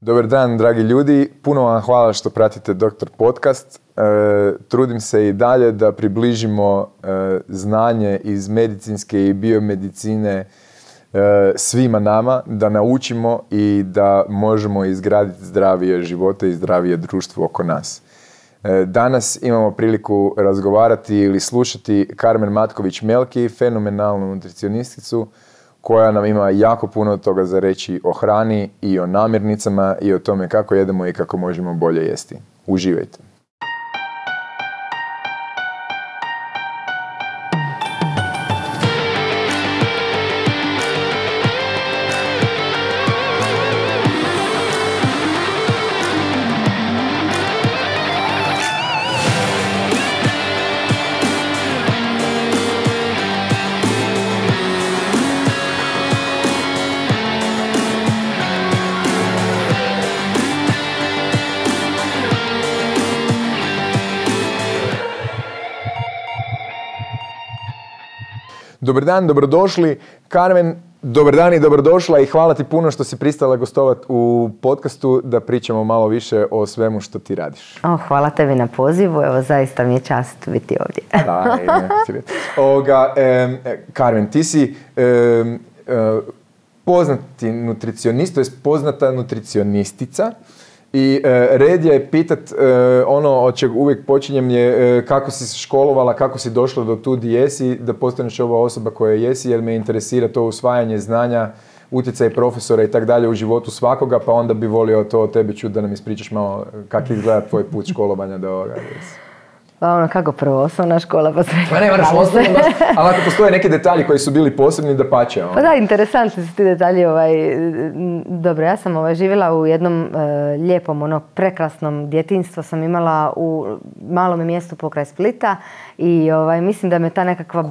Dobar dan, dragi ljudi. Puno vam hvala što pratite Doktor Podcast. E, trudim se i dalje da približimo e, znanje iz medicinske i biomedicine e, svima nama, da naučimo i da možemo izgraditi zdravije živote i zdravije društvo oko nas. Danas imamo priliku razgovarati ili slušati Karmen Matković-Melki, fenomenalnu nutricionisticu, koja nam ima jako puno toga za reći o hrani i o namirnicama i o tome kako jedemo i kako možemo bolje jesti. Uživajte! Dobar dan, dobrodošli. Carmen, dobar dan i dobrodošla i hvala ti puno što si pristala gostovati u podcastu da pričamo malo više o svemu što ti radiš. O, hvala tebi na pozivu, evo zaista mi je čast biti ovdje. Ovoga, Carmen, ti si poznati nutricionist, to je poznata nutricionistica. I e, red je pitat e, ono od čeg uvijek počinjem je e, kako si školovala, kako si došla do tu di jesi, da postaneš ova osoba koja jesi, jer me interesira to usvajanje znanja, utjecaj profesora i tak dalje u životu svakoga, pa onda bi volio to o tebi čuti da nam ispričaš malo kako izgleda tvoj put školovanja do ovoga. Pa ono, kako prvo, osnovna škola, pa srednja. Pa ne moraš osnovno, ali ako postoje neki detalji koji su bili posebni, da pače. Ono. Pa da, interesantni su ti detalji. Ovaj, dobro, ja sam ovaj, živjela u jednom e, lijepom, ono, prekrasnom djetinstvu sam imala u malom mjestu pokraj Splita i ovaj, mislim da me ta nekakva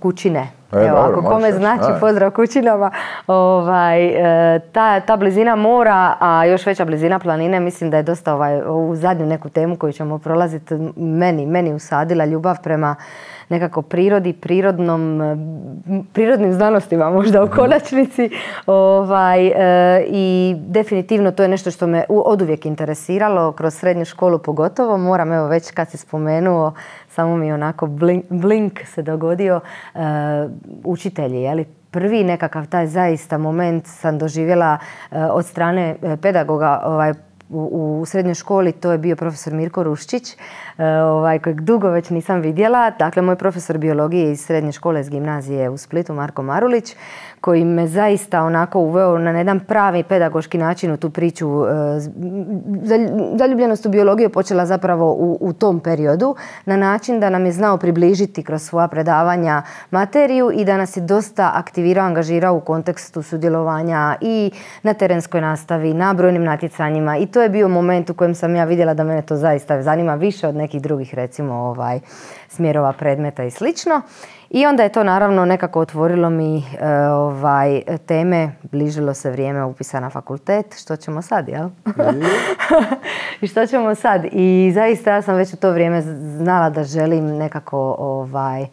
kućine. E, Evo, ako kome znači, pozdrav kućinama. Ovaj, e, ta, ta blizina mora, a još veća blizina planine, mislim da je dosta ovaj, u zadnju neku temu koju ćemo prolaziti, meni, meni usadila ljubav prema nekako prirodi, prirodnom, prirodnim znanostima možda u mhm. konačnici. Ovaj, e, I definitivno to je nešto što me od uvijek interesiralo, kroz srednju školu pogotovo. Moram, evo već kad si spomenuo, samo mi onako blink, blink se dogodio, e, učitelji, je li? Prvi nekakav taj zaista moment sam doživjela e, od strane pedagoga ovaj, u, srednjoj školi, to je bio profesor Mirko Ruščić, ovaj, kojeg dugo već nisam vidjela. Dakle, moj profesor biologije iz srednje škole iz gimnazije u Splitu, Marko Marulić, koji me zaista onako uveo na jedan pravi pedagoški način u tu priču. E, zaljubljenost u biologiju počela zapravo u, u tom periodu na način da nam je znao približiti kroz svoja predavanja materiju i da nas je dosta aktivirao, angažirao u kontekstu sudjelovanja i na terenskoj nastavi, na brojnim natjecanjima i to je bio moment u kojem sam ja vidjela da mene to zaista zanima više od nekih drugih recimo ovaj smjerova predmeta i slično. I onda je to naravno nekako otvorilo mi e, ovaj, teme, bližilo se vrijeme upisa na fakultet, što ćemo sad, jel? I što ćemo sad? I zaista ja sam već u to vrijeme znala da želim nekako ovaj,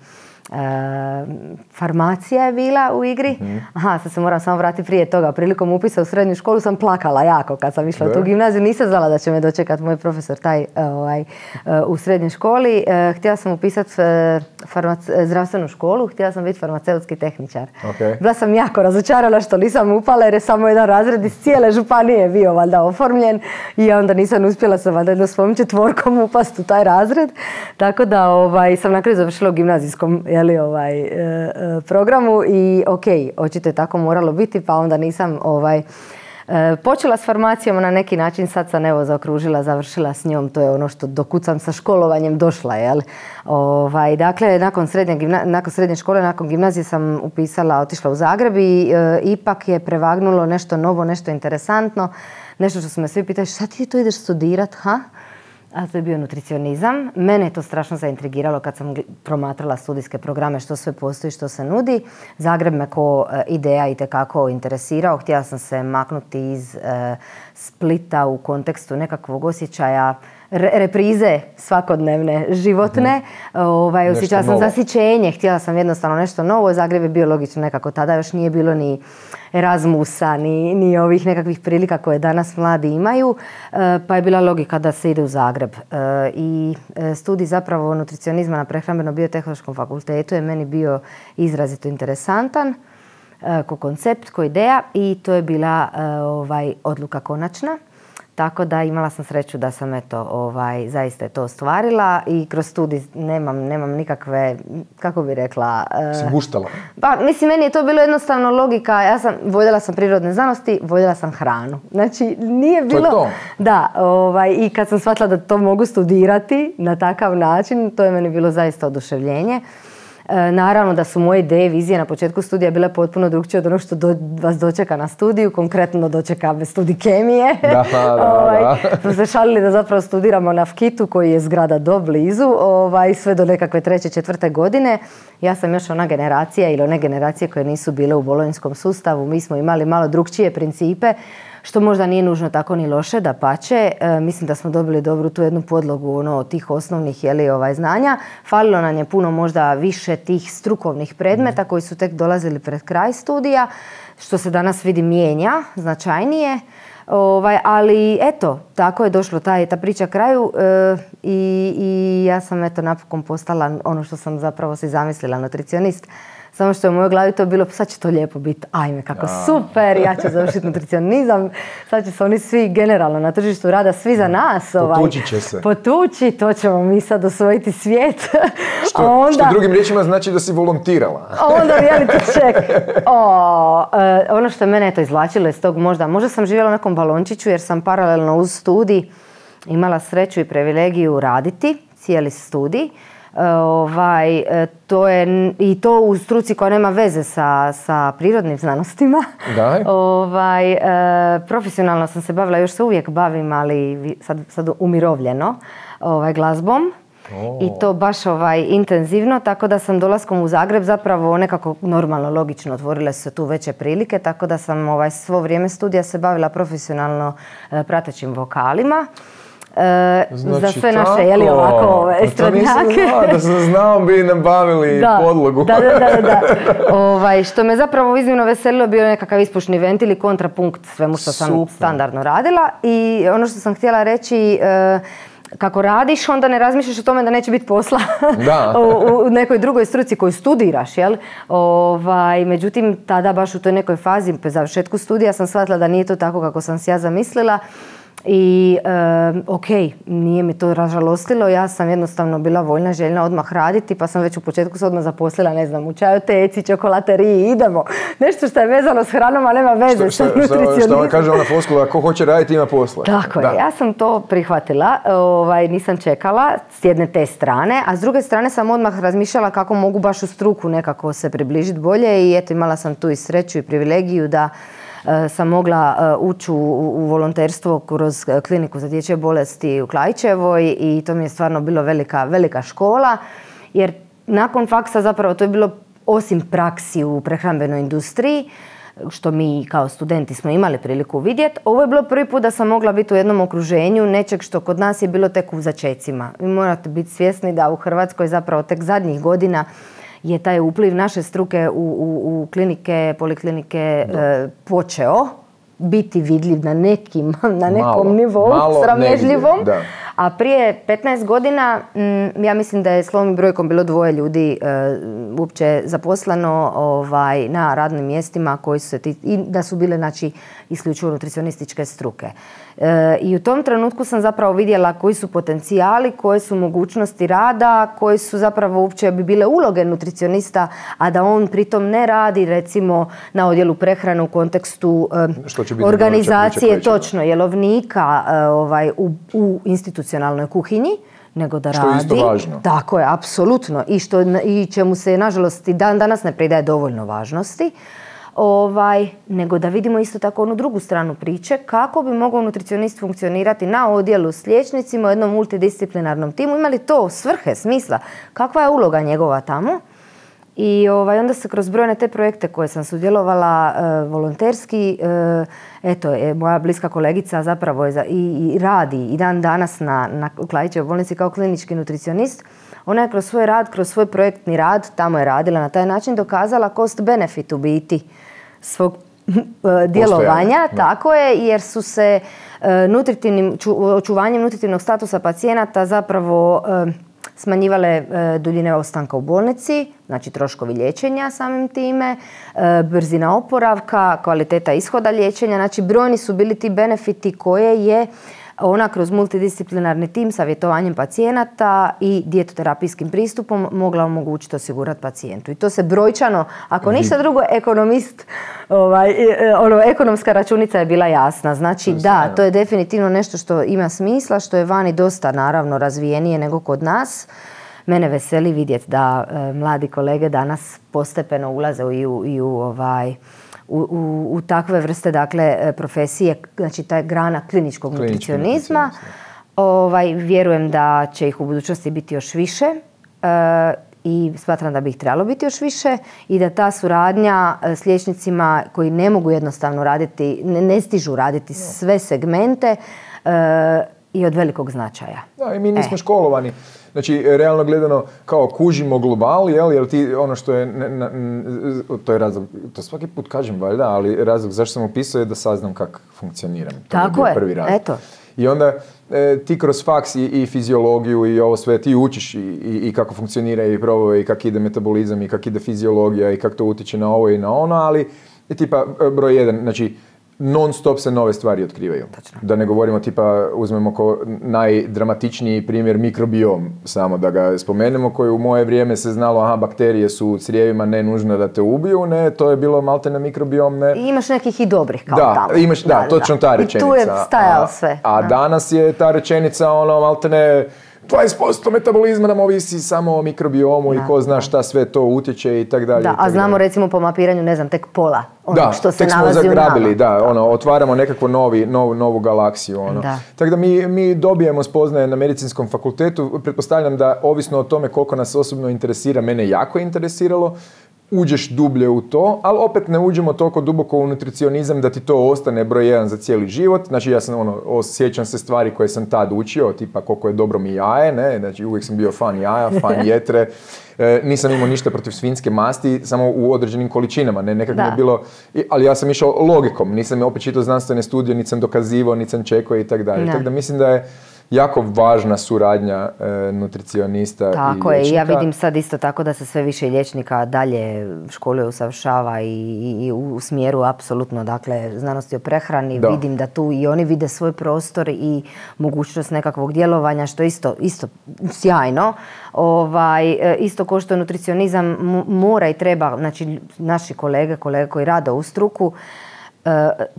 farmacija je bila u igri. mm Aha, sad se moram samo vratiti prije toga. Prilikom upisa u srednju školu sam plakala jako kad sam išla u tu gimnaziju. Nisam znala da će me dočekati moj profesor taj e, ovaj, e, u srednjoj školi. E, htjela sam upisati zdravstvenu školu, htjela sam biti farmaceutski tehničar. Okay. Bila sam jako razočarana što nisam upala jer je samo jedan razred iz cijele županije bio valjda oformljen i onda nisam uspjela sa valjda svojim četvorkom upast u taj razred. Tako da ovaj, sam na kraju završila u gimnazijskom jeli, ovaj, e, e, programu i ok, očito je tako moralo biti pa onda nisam ovaj, e, Počela s farmacijom na neki način, sad sam evo zaokružila, završila s njom, to je ono što dok sam sa školovanjem došla, jel? Ovaj, dakle, nakon srednje, nakon srednje škole, nakon gimnazije sam upisala, otišla u Zagreb i ipak je prevagnulo nešto novo, nešto interesantno, nešto što su me svi pitali, šta ti to ideš studirat, ha? A to je bio nutricionizam. Mene je to strašno zaintrigiralo kad sam promatrala studijske programe, što sve postoji, što se nudi. Zagreb me ko e, ideja i tekako interesirao. Htjela sam se maknuti iz e, Splita u kontekstu nekakvog osjećaja reprize svakodnevne životne. Ovaj, osjećala sam novo. zasićenje, htjela sam jednostavno nešto novo. Zagreb je bio logično nekako tada, još nije bilo ni Erasmusa, ni, ni ovih nekakvih prilika koje danas mladi imaju, e, pa je bila logika da se ide u Zagreb. E, I e, studij zapravo nutricionizma na prehrambeno-biotehnološkom fakultetu je meni bio izrazito interesantan ko koncept, ko ideja i to je bila ovaj, odluka konačna. Tako da imala sam sreću da sam eto, ovaj, zaista je to ostvarila i kroz studij nemam, nemam nikakve, kako bi rekla... Si guštala? Pa, mislim, meni je to bilo jednostavno logika. Ja sam, voljela sam prirodne znanosti, voljela sam hranu. Znači, nije bilo... To je to. Da, ovaj, i kad sam shvatila da to mogu studirati na takav način, to je meni bilo zaista oduševljenje. E, naravno da su moje ideje i vizije na početku studija bile potpuno drugčije od onog što vas dočeka na studiju, konkretno dočeka me studij kemije. Da, da, ovaj, smo se šalili da zapravo studiramo na Fkitu koji je zgrada do blizu, ovaj, sve do nekakve treće, četvrte godine. Ja sam još ona generacija ili one generacije koje nisu bile u bolonjskom sustavu. Mi smo imali malo drugčije principe što možda nije nužno tako ni loše, da pače. E, mislim da smo dobili dobru tu jednu podlogu ono, tih osnovnih jeli, ovaj, znanja. Falilo nam je puno možda više tih strukovnih predmeta koji su tek dolazili pred kraj studija, što se danas vidi mijenja značajnije. Ovaj, ali eto, tako je došlo taj, ta priča kraju e, i, i ja sam eto napokon postala ono što sam zapravo si zamislila, nutricionist. Samo što je u mojoj glavi to bilo, sad će to lijepo biti, ajme kako super, ja ću završiti nutricionizam, sad će se oni svi generalno na tržištu rada, svi za nas. Ovaj, Potući će se. Potući, to ćemo mi sad osvojiti svijet. Što, onda, što drugim riječima znači da si volontirala. onda reality check. O, e, ono što je mene to izvlačilo iz tog možda, možda sam živjela u nekom balončiću jer sam paralelno uz studij imala sreću i privilegiju raditi cijeli studij ovaj, e, to je i to u struci koja nema veze sa, sa prirodnim znanostima. Ovaj, e, profesionalno sam se bavila, još se uvijek bavim, ali sad, sad umirovljeno ovaj, glazbom. I to baš ovaj, intenzivno, tako da sam dolaskom u Zagreb zapravo nekako normalno, logično otvorile su se tu veće prilike, tako da sam ovaj, svo vrijeme studija se bavila profesionalno e, pratećim vokalima. E, znači, za sve naše, je li ovako, pa da sam znao bi nabavili da, podlogu. Da, da, da, da. ovaj, što me zapravo iznimno veselilo bio nekakav ispušni ventil i kontrapunkt svemu što sam standardno radila. I ono što sam htjela reći, e, kako radiš, onda ne razmišljaš o tome da neće biti posla da. u, u, nekoj drugoj struci koju studiraš, jel? Ovaj, međutim, tada baš u toj nekoj fazi, po završetku studija, sam shvatila da nije to tako kako sam si ja zamislila i e, ok, nije mi to ražalostilo, ja sam jednostavno bila voljna, željna odmah raditi, pa sam već u početku se odmah zaposlila, ne znam, u čajoteci, čokolateriji, idemo. Nešto što je vezano s hranom, a nema veze što, što, što, što vam kaže ona foskula, ko hoće raditi ima posla. Tako je, ja sam to prihvatila, ovaj, nisam čekala s jedne te strane, a s druge strane sam odmah razmišljala kako mogu baš u struku nekako se približiti bolje i eto imala sam tu i sreću i privilegiju da sam mogla e, ući u, volonterstvo kroz kliniku za dječje bolesti u Klajčevoj i to mi je stvarno bilo velika, velika škola jer nakon faksa zapravo to je bilo osim praksi u prehrambenoj industriji što mi kao studenti smo imali priliku vidjeti. Ovo je bilo prvi put da sam mogla biti u jednom okruženju nečeg što kod nas je bilo tek u začecima. Vi morate biti svjesni da u Hrvatskoj zapravo tek zadnjih godina je taj upliv naše struke u, u, u klinike, poliklinike e, počeo biti vidljiv na nekim, na nekom nivou, sramežljivom. A prije 15 godina, mm, ja mislim da je slovom i brojkom bilo dvoje ljudi e, uopće zaposleno ovaj, na radnim mjestima koji su se i da su bile znači, isključivo nutricionističke struke. E, I u tom trenutku sam zapravo vidjela koji su potencijali, koje su mogućnosti rada, koje su zapravo uopće bi bile uloge nutricionista, a da on pritom ne radi recimo na odjelu prehrane u kontekstu e, organizacije, točno, jelovnika e, ovaj, u, u institucionalnoj kuhinji, nego da što radi. Što je isto važno. Tako je, apsolutno. I, što, I čemu se, nažalost, i dan danas ne pridaje dovoljno važnosti ovaj, nego da vidimo isto tako onu drugu stranu priče, kako bi mogao nutricionist funkcionirati na odjelu s liječnicima u jednom multidisciplinarnom timu, imali to svrhe, smisla, kakva je uloga njegova tamo? I ovaj, onda se kroz brojne te projekte koje sam sudjelovala e, volonterski, e, eto, je, moja bliska kolegica zapravo je za, i, i radi i dan danas na, na Klajićevoj bolnici kao klinički nutricionist. Ona je kroz svoj rad, kroz svoj projektni rad, tamo je radila na taj način, dokazala cost benefit u biti svog e, djelovanja, tako je, jer su se e, nutritivnim, očuvanjem nutritivnog statusa pacijenata zapravo e, smanjivale duljine ostanka u bolnici, znači troškovi liječenja samim time, brzina oporavka, kvaliteta ishoda liječenja, znači brojni su bili ti benefiti koje je ona kroz multidisciplinarni tim savjetovanjem pacijenata i dijetoterapijskim pristupom mogla omogućiti osigurati pacijentu. I to se brojčano, ako ništa mhm. drugo, ekonomist, ovaj, e, ono, ekonomska računica je bila jasna. Znači da, to je definitivno nešto što ima smisla, što je vani dosta naravno razvijenije nego kod nas. Mene veseli vidjeti da e, mladi kolege danas postepeno ulaze i u, i u ovaj, u, u, takve vrste dakle, e, profesije, znači ta grana kliničkog nutricionizma. Ovaj, vjerujem da će ih u budućnosti biti još više e, i smatram da bi ih trebalo biti još više i da ta suradnja e, s liječnicima koji ne mogu jednostavno raditi, ne, ne stižu raditi sve segmente i od velikog značaja. Da, i mi nismo školovani Znači, realno gledano, kao kužimo global, jel, jel ti ono što je, to je razlog, to svaki put kažem valjda, ali razlog zašto sam upisao je da saznam kako funkcioniram. To Tako je, prvi razlog. eto. I onda e, ti kroz faks i, i fiziologiju i ovo sve, ti učiš i, i, kako funkcionira i probove i kako ide metabolizam i kako ide fiziologija i kako to utječe na ovo i na ono, ali tipa broj jedan, znači non stop se nove stvari otkrivaju. Da ne govorimo tipa, uzmemo ko najdramatičniji primjer mikrobiom, samo da ga spomenemo, koji u moje vrijeme se znalo, aha, bakterije su u crijevima, ne nužno da te ubiju, ne, to je bilo malte na mikrobiom, ne. I imaš nekih i dobrih kao da, tamo. Imaš, da, da, točno ta rečenica. I tu je stajalo sve. A, a danas je ta rečenica, ono, malte ne, 20% metabolizma nam ovisi samo o mikrobiomu i ko zna šta sve to utječe i tako dalje. Da, a znamo recimo po mapiranju, ne znam, tek pola ono da, što se tek smo zagrabili, da, ono, otvaramo nekakvu novi, novu, novu galaksiju. Ono. Tako da mi, mi dobijemo spoznaje na medicinskom fakultetu, pretpostavljam da ovisno o tome koliko nas osobno interesira, mene jako interesiralo, uđeš dublje u to, ali opet ne uđemo toliko duboko u nutricionizam da ti to ostane broj jedan za cijeli život. Znači ja sam ono, osjećam se stvari koje sam tad učio, tipa koliko je dobro mi jaje, ne, znači uvijek sam bio fan jaja, fan jetre, e, nisam imao ništa protiv svinske masti, samo u određenim količinama, ne, nekako je bilo, ali ja sam išao logikom, nisam opet čitao znanstvene studije, nisam dokazivao, nisam čekao i tako dalje. Tako da mislim da je jako važna suradnja e, nutricionista tako i je, ja vidim sad isto tako da se sve više liječnika dalje škole usavršava i, i, u smjeru apsolutno dakle znanosti o prehrani. Vidim da tu i oni vide svoj prostor i mogućnost nekakvog djelovanja što isto, isto sjajno. Ovaj, e, isto kao što nutricionizam mora i treba, znači naši kolege, kolege koji rade u struku,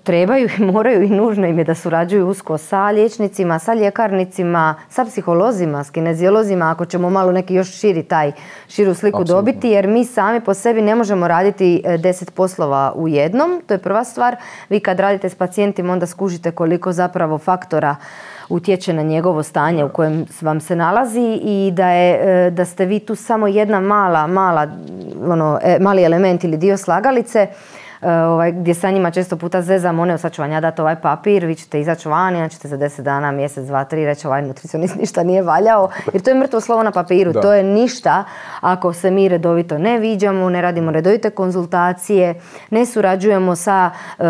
trebaju i moraju i nužno im je da surađuju usko sa liječnicima, sa ljekarnicima, sa psiholozima, s kineziolozima, ako ćemo malo neki još širi taj, širu sliku dobiti, jer mi sami po sebi ne možemo raditi e, deset poslova u jednom, to je prva stvar. Vi kad radite s pacijentima onda skužite koliko zapravo faktora utječe na njegovo stanje u kojem vam se nalazi i da, je, e, da ste vi tu samo jedna mala, mala, ono, mali element ili dio slagalice ovaj, gdje sa njima često puta zezam, one, sad ću vam ja dati ovaj papir, vi ćete izaći vani, onda ćete za deset dana, mjesec, dva, tri reći ovaj nutricionist ništa nije valjao, jer to je mrtvo slovo na papiru, to je ništa ako se mi redovito ne viđamo, ne radimo redovite konzultacije, ne surađujemo sa, uh,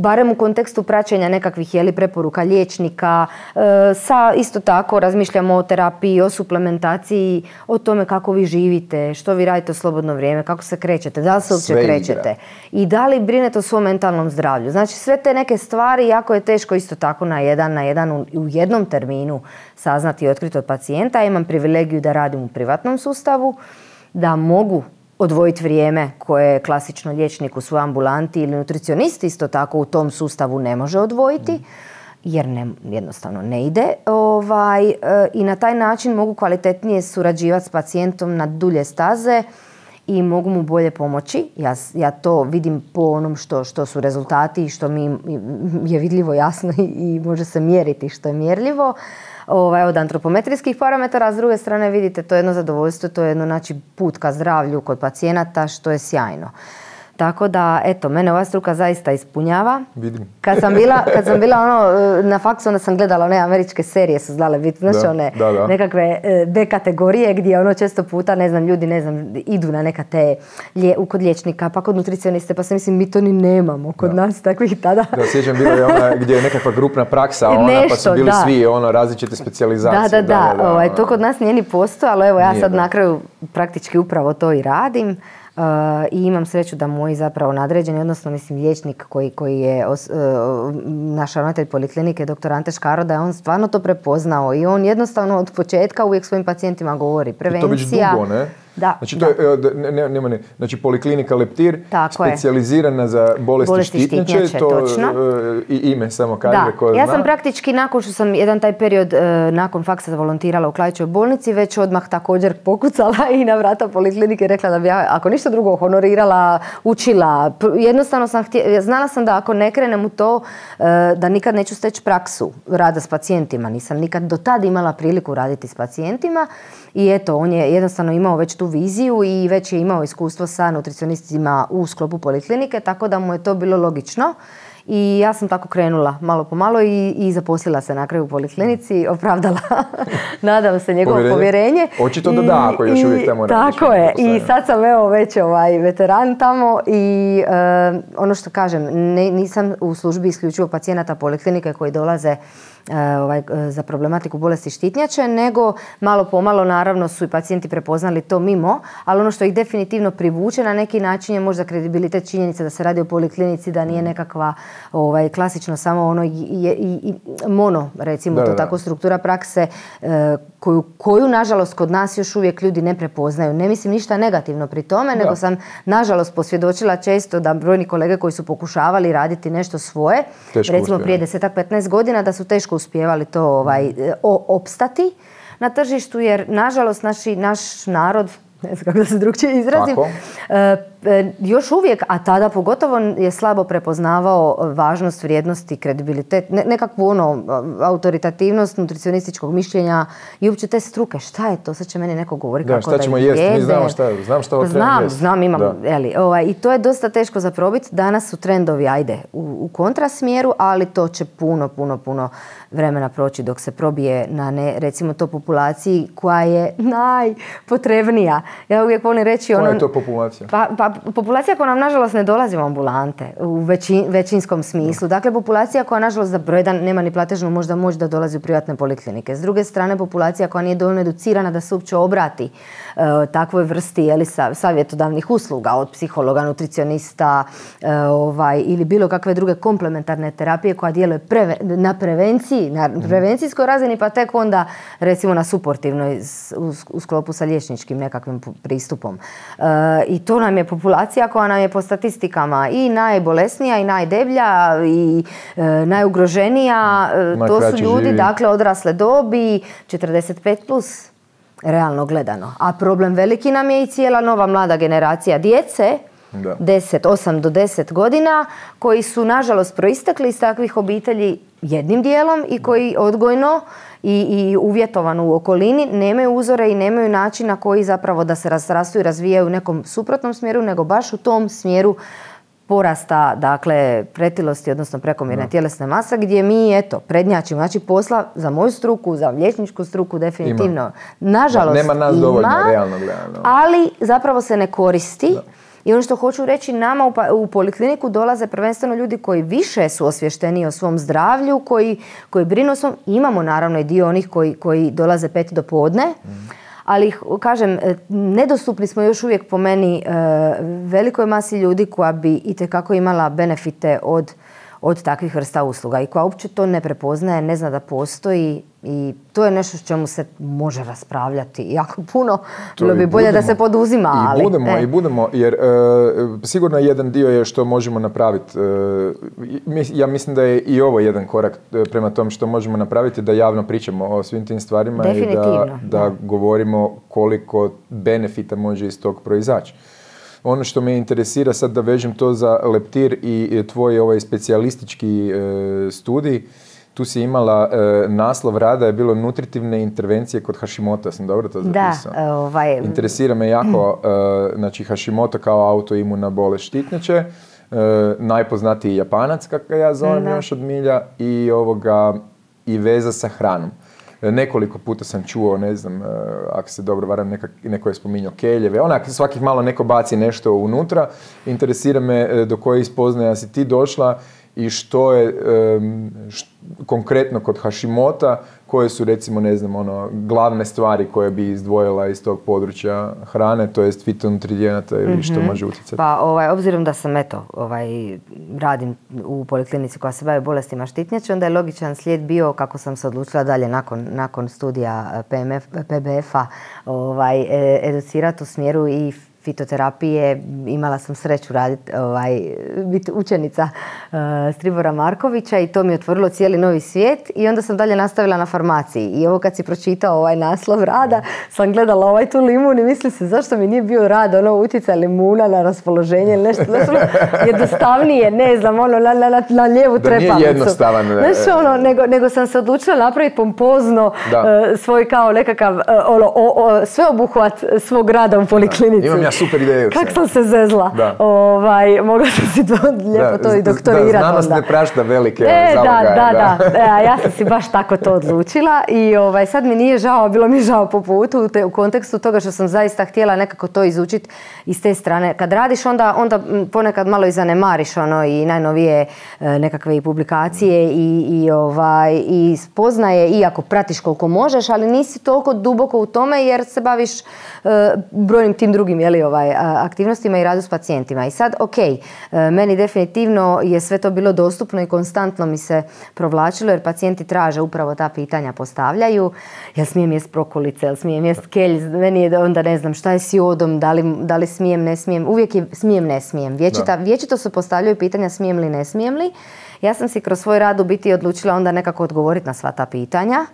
barem u kontekstu praćenja nekakvih jeli preporuka liječnika, uh, sa isto tako razmišljamo o terapiji, o suplementaciji, o tome kako vi živite, što vi radite u slobodno vrijeme, kako se krećete, da li se uopće krećete i da li brinete o svom mentalnom zdravlju. Znači sve te neke stvari jako je teško isto tako na jedan na jedan u, jednom terminu saznati i otkriti od pacijenta. Ja imam privilegiju da radim u privatnom sustavu, da mogu odvojiti vrijeme koje klasično liječnik u svojoj ambulanti ili nutricionist isto tako u tom sustavu ne može odvojiti jer ne, jednostavno ne ide ovaj, e, i na taj način mogu kvalitetnije surađivati s pacijentom na dulje staze i mogu mu bolje pomoći. Ja, ja to vidim po onom što, što su rezultati i što mi je vidljivo jasno i, i može se mjeriti što je mjerljivo ovaj, od antropometrijskih parametara, a s druge strane vidite to je jedno zadovoljstvo, to je jedno znači, put ka zdravlju kod pacijenata što je sjajno. Tako da, eto, mene ova struka zaista ispunjava. Vidim. Kad sam bila, kad sam bila ono, e, na faksu, onda sam gledala one američke serije su znale biti, znači one nekakve e, B kategorije gdje ono često puta, ne znam, ljudi, ne znam, idu na neka te, lje, kod liječnika, pa kod nutricioniste, pa se mislim, mi to ni nemamo kod nas takvih tada. Da, sjećam bilo je ona gdje je nekakva grupna praksa, ona, Nešto, pa su bili svi ono, različite specijalizacije. Da, da, da, ovaj, to kod nas nije ni postojalo, evo ja sad na kraju praktički upravo to i radim i imam sreću da moji zapravo nadređeni, odnosno mislim liječnik koji, koji je os, uh, naš ravnatelj poliklinike, dr. Ante Škaro, da je on stvarno to prepoznao i on jednostavno od početka uvijek svojim pacijentima govori. Prevencija, I to već dugo, ne? Da, znači, to je, ne, ne, nema ne, znači poliklinika Leptir, specijalizirana za bolesti, bolesti štitnjače, to točno. E, i ime samo kaže da. ko Ja zna. sam praktički nakon što sam jedan taj period e, nakon faksa volontirala u Klajićoj bolnici, već odmah također pokucala i na vrata poliklinike rekla da bi ja, ako ništa drugo, honorirala, učila. Jednostavno sam htjela, znala sam da ako ne krenem u to, e, da nikad neću steći praksu rada s pacijentima. Nisam nikad do tada imala priliku raditi s pacijentima i eto, on je jednostavno imao već tu viziju i već je imao iskustvo sa nutricionistima u sklopu poliklinike, tako da mu je to bilo logično. I ja sam tako krenula malo po malo i, i zaposlila se na kraju u poliklinici, opravdala, nadam se, njegovo povjerenje. povjerenje. Očito da da, ako još uvijek tamo Tako je, i sad sam evo već ovaj veteran tamo i eh, ono što kažem, nisam u službi isključivo pacijenata poliklinike koji dolaze ovaj, e, za problematiku bolesti štitnjače, nego malo pomalo naravno su i pacijenti prepoznali to mimo, ali ono što ih definitivno privuče na neki način je možda kredibilitet činjenica da se radi o poliklinici, da nije nekakva ovaj, klasično samo ono i, i, mono, recimo to tako, struktura prakse e, koju, koju nažalost kod nas još uvijek ljudi ne prepoznaju. Ne mislim ništa negativno pri tome, nego sam nažalost posvjedočila često da brojni kolege koji su pokušavali raditi nešto svoje, recimo prije 10-15 godina, da su teško uspjevali to ovaj, opstati na tržištu jer nažalost naši, naš narod ne znam kako da se drugčije izrazim, e, još uvijek, a tada pogotovo je slabo prepoznavao važnost, vrijednosti, kredibilitet, ne, nekakvu ono, autoritativnost nutricionističkog mišljenja i uopće te struke. Šta je to? Sad će meni neko govoriti kako šta ćemo jesti, mi znamo šta je, znam šta Znam, znam, imam, eli, ovaj, i to je dosta teško za probiti. Danas su trendovi, ajde, u, u kontrasmjeru, ali to će puno, puno, puno vremena proći dok se probije na ne, recimo to populaciji koja je najpotrebnija. Ja uvijek volim reći ono... Koja je to populacija? Pa, pa populacija koja nam nažalost ne dolazi u ambulante u većinskom smislu. Dakle, populacija koja nažalost za broj nema ni platežnu možda moć da dolazi u privatne poliklinike. S druge strane, populacija koja nije dovoljno educirana da se uopće obrati uh, takvoj vrsti jeli, savjetodavnih usluga od psihologa, nutricionista uh, ovaj, ili bilo kakve druge komplementarne terapije koja djeluje na prevenciji, na mhm. prevencijskoj razini pa tek onda recimo na suportivnoj u, sklopu sa liječničkim nekakvim pristupom. Uh, I to nam je populacija koja nam je po statistikama i najbolesnija i najdeblja i najugroženija. to su ljudi, dakle, odrasle dobi, 45 plus realno gledano. A problem veliki nam je i cijela nova mlada generacija djece, da. 10, 8 do 10 godina, koji su nažalost proistekli iz takvih obitelji jednim dijelom i koji odgojno i, i uvjetovano u okolini nemaju uzore i nemaju način na koji zapravo da se razrastu i razvijaju u nekom suprotnom smjeru, nego baš u tom smjeru porasta dakle pretilosti odnosno prekomjerne tjelesne mase gdje mi eto prednjačimo znači posla za moju struku za liječničku struku definitivno ima. nažalost nema nas dovoljno realno gledano ali zapravo se ne koristi I ono što hoću reći, nama u, pa, u polikliniku dolaze prvenstveno ljudi koji više su osvješteni o svom zdravlju, koji, koji brinu o svom... Imamo naravno i dio onih koji, koji dolaze pet do podne, mm ali kažem, e, nedostupni smo još uvijek po meni e, velikoj masi ljudi koja bi itekako imala benefite od, od takvih vrsta usluga i koja uopće to ne prepoznaje, ne zna da postoji i to je nešto s čemu se može raspravljati jako puno. Bilo bi bolje da se poduzima. I budemo, e. i budemo, jer e, sigurno jedan dio je što možemo napraviti. E, ja mislim da je i ovo jedan korak prema tom što možemo napraviti, da javno pričamo o svim tim stvarima i da, da, govorimo koliko benefita može iz tog proizaći. Ono što me interesira sad da vežem to za leptir i tvoj ovaj specijalistički studij, tu si imala e, naslov rada je bilo nutritivne intervencije kod Hashimota, sam dobro to zapisao? Da, ovaj... Interesira me jako, e, znači Hashimoto kao autoimuna bolest štitnjače, e, najpoznatiji japanac, kako ja zovem još od milja, i ovoga, i veza sa hranom. Nekoliko puta sam čuo, ne znam, ako se dobro varam, neka, neko je spominjao keljeve, onak svakih malo neko baci nešto unutra. Interesira me do koje ispoznaja si ti došla i što je konkretno kod Hashimota, koje su recimo, ne znam, ono, glavne stvari koje bi izdvojila iz tog područja hrane, to jest fitonutrijenata ili što mhm. može utjecati? Pa, ovaj, obzirom da sam, eto, ovaj, radim u poliklinici koja se bavi bolestima štitnjače, onda je logičan slijed bio kako sam se odlučila dalje nakon, nakon studija PMF, PBF-a ovaj, e, educirati u smjeru i fitoterapije. Imala sam sreću raditi, ovaj, biti učenica uh, Stribora Markovića i to mi je otvorilo cijeli novi svijet i onda sam dalje nastavila na farmaciji. I ovo kad si pročitao ovaj naslov rada, sam gledala ovaj tu limun i misli se zašto mi nije bio rad, ono utjecaj limuna na raspoloženje ili nešto, nešto jednostavnije, ne znam, ono na, na, na lijevu da trepalicu. Nije jednostavan. ono, nego, nego sam se odlučila napraviti pompozno uh, svoj kao nekakav uh, ono, o, sveobuhvat svog rada u poliklinici. Imam ja super ideju. Kako sam se zezla. Da. Ovaj, mogla sam si to lijepo to i doktorirati. Da, znanost ne prašta velike e, da, da, da, e, ja sam si baš tako to odlučila i ovaj, sad mi nije žao, bilo mi žao po putu u kontekstu toga što sam zaista htjela nekako to izučiti iz te strane. Kad radiš onda, onda ponekad malo i zanemariš ono i najnovije e, nekakve i publikacije i, i, ovaj, i spoznaje, iako pratiš koliko možeš, ali nisi toliko duboko u tome jer se baviš brojnim tim drugim jeli, ovaj, aktivnostima i radu s pacijentima. I sad, ok, e, meni definitivno je sve to bilo dostupno i konstantno mi se provlačilo jer pacijenti traže upravo ta pitanja postavljaju. Ja smijem jest prokolice, jel smijem jest kelj, meni je onda ne znam šta je s jodom, da li, da li smijem, ne smijem. Uvijek je smijem, ne smijem. Vječita, vječito se postavljaju pitanja smijem li, ne smijem li. Ja sam si kroz svoj rad u biti odlučila onda nekako odgovoriti na sva ta pitanja.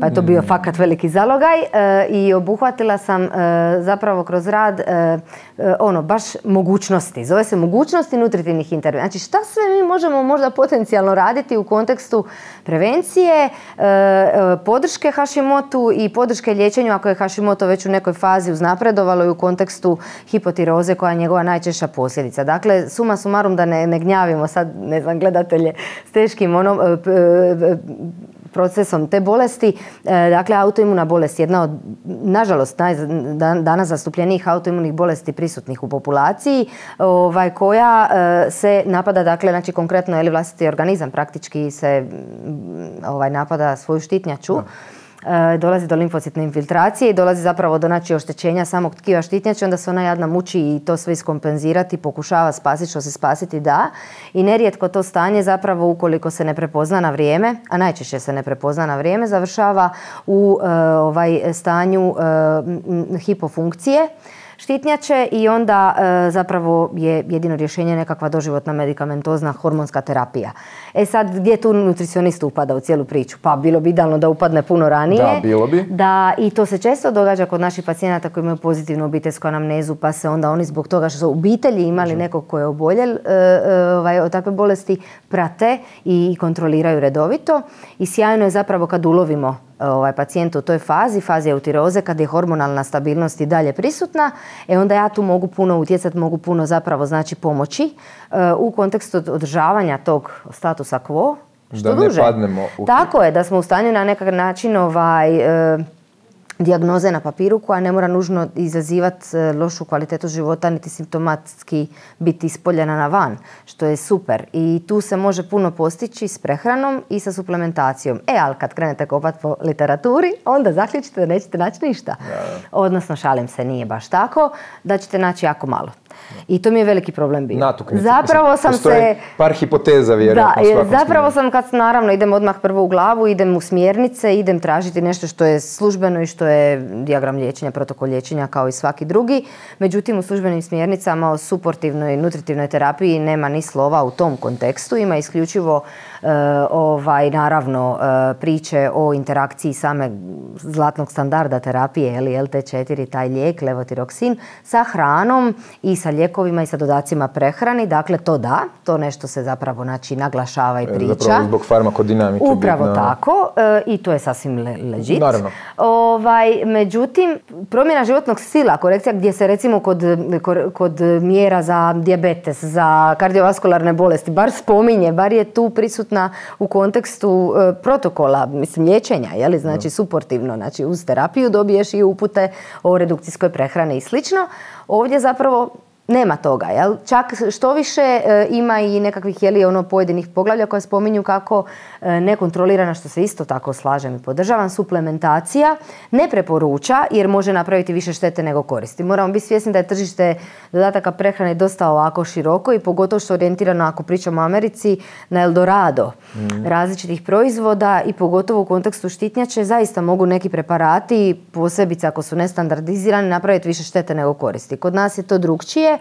Pa je to bio fakat veliki zalogaj e, i obuhvatila sam e, zapravo kroz rad e, ono baš mogućnosti. Zove se mogućnosti nutritivnih intervencija. Znači šta sve mi možemo možda potencijalno raditi u kontekstu prevencije, podrške Hashimotu i podrške liječenju ako je Hashimoto već u nekoj fazi uznapredovalo i u kontekstu hipotiroze koja je njegova najčešća posljedica. Dakle, suma sumarum da ne, ne gnjavimo sad, ne znam, gledatelje s teškim ono, procesom te bolesti. E, dakle, autoimuna bolest jedna od, nažalost, danas zastupljenijih autoimunih bolesti prisutnih u populaciji, ovaj, koja e, se napada, dakle, znači konkretno, je vlastiti organizam praktički se ovaj, napada svoju štitnjaču. E, dolazi do limfocitne infiltracije i dolazi zapravo do znači, oštećenja samog tkiva štitnjače, onda se ona jadna muči i to sve iskompenzirati, pokušava spasiti što se spasiti da. I nerijetko to stanje zapravo ukoliko se ne prepozna na vrijeme, a najčešće se ne prepozna na vrijeme, završava u e, ovaj stanju e, hipofunkcije štitnjače i onda e, zapravo je jedino rješenje nekakva doživotna medikamentozna hormonska terapija. E sad, gdje tu nutricionist upada u cijelu priču? Pa bilo bi idealno da upadne puno ranije. Da, bilo bi. Da, i to se često događa kod naših pacijenata koji imaju pozitivnu obiteljsku anamnezu, pa se onda oni zbog toga što su obitelji imali nekog ko je oboljel e, e, ovaj, od takve bolesti, prate i kontroliraju redovito. I sjajno je zapravo kad ulovimo ovaj, pacijent u toj fazi, fazi eutiroze, kad je hormonalna stabilnost i dalje prisutna, e onda ja tu mogu puno utjecati, mogu puno zapravo znači pomoći e, u kontekstu održavanja tog statusa quo. Što da duže. ne padnemo u... Tako je, da smo u stanju na nekakav način ovaj, e, dijagnoze na papiru koja ne mora nužno izazivati e, lošu kvalitetu života niti simptomatski biti ispoljena na van, što je super. I tu se može puno postići s prehranom i sa suplementacijom. E, ali kad krenete kopati po literaturi, onda zaključite da nećete naći ništa. Odnosno, šalim se, nije baš tako, da ćete naći jako malo. I to mi je veliki problem bio. Natuknice. Zapravo sam se... par hipoteza vjerojatno Da, zapravo sam kad naravno idem odmah prvo u glavu, idem u smjernice, idem tražiti nešto što je službeno i što je dijagram liječenja, protokol liječenja kao i svaki drugi. Međutim, u službenim smjernicama o suportivnoj nutritivnoj terapiji nema ni slova u tom kontekstu. Ima isključivo ovaj, naravno priče o interakciji same zlatnog standarda terapije, ili LT4, taj lijek, levotiroksin, sa hranom i sa lijekovima i sa dodacima prehrani. Dakle, to da, to nešto se zapravo znači, naglašava i priča. Zapravo zbog farmakodinamike. Upravo tako i to je sasvim legit. Naravno. Ovaj, međutim, promjena životnog stila, korekcija gdje se recimo kod, kod mjera za dijabetes, za kardiovaskularne bolesti, bar spominje, bar je tu prisutna u kontekstu e, protokola, mislim, liječenja, je li, znači suportivno, znači uz terapiju dobiješ i upute o redukcijskoj prehrani i slično. Ovdje zapravo nema toga, jel? Čak što više e, ima i nekakvih jeli ono pojedinih poglavlja koja spominju kako e, nekontrolirana, što se isto tako slažem i podržavam, suplementacija ne preporuča jer može napraviti više štete nego koristi. Moramo biti svjesni da je tržište dodataka prehrane dosta ovako široko i pogotovo što je orijentirano ako pričamo o Americi na Eldorado mm. različitih proizvoda i pogotovo u kontekstu štitnjače zaista mogu neki preparati, posebice ako su nestandardizirani, napraviti više štete nego koristi. Kod nas je to drugčije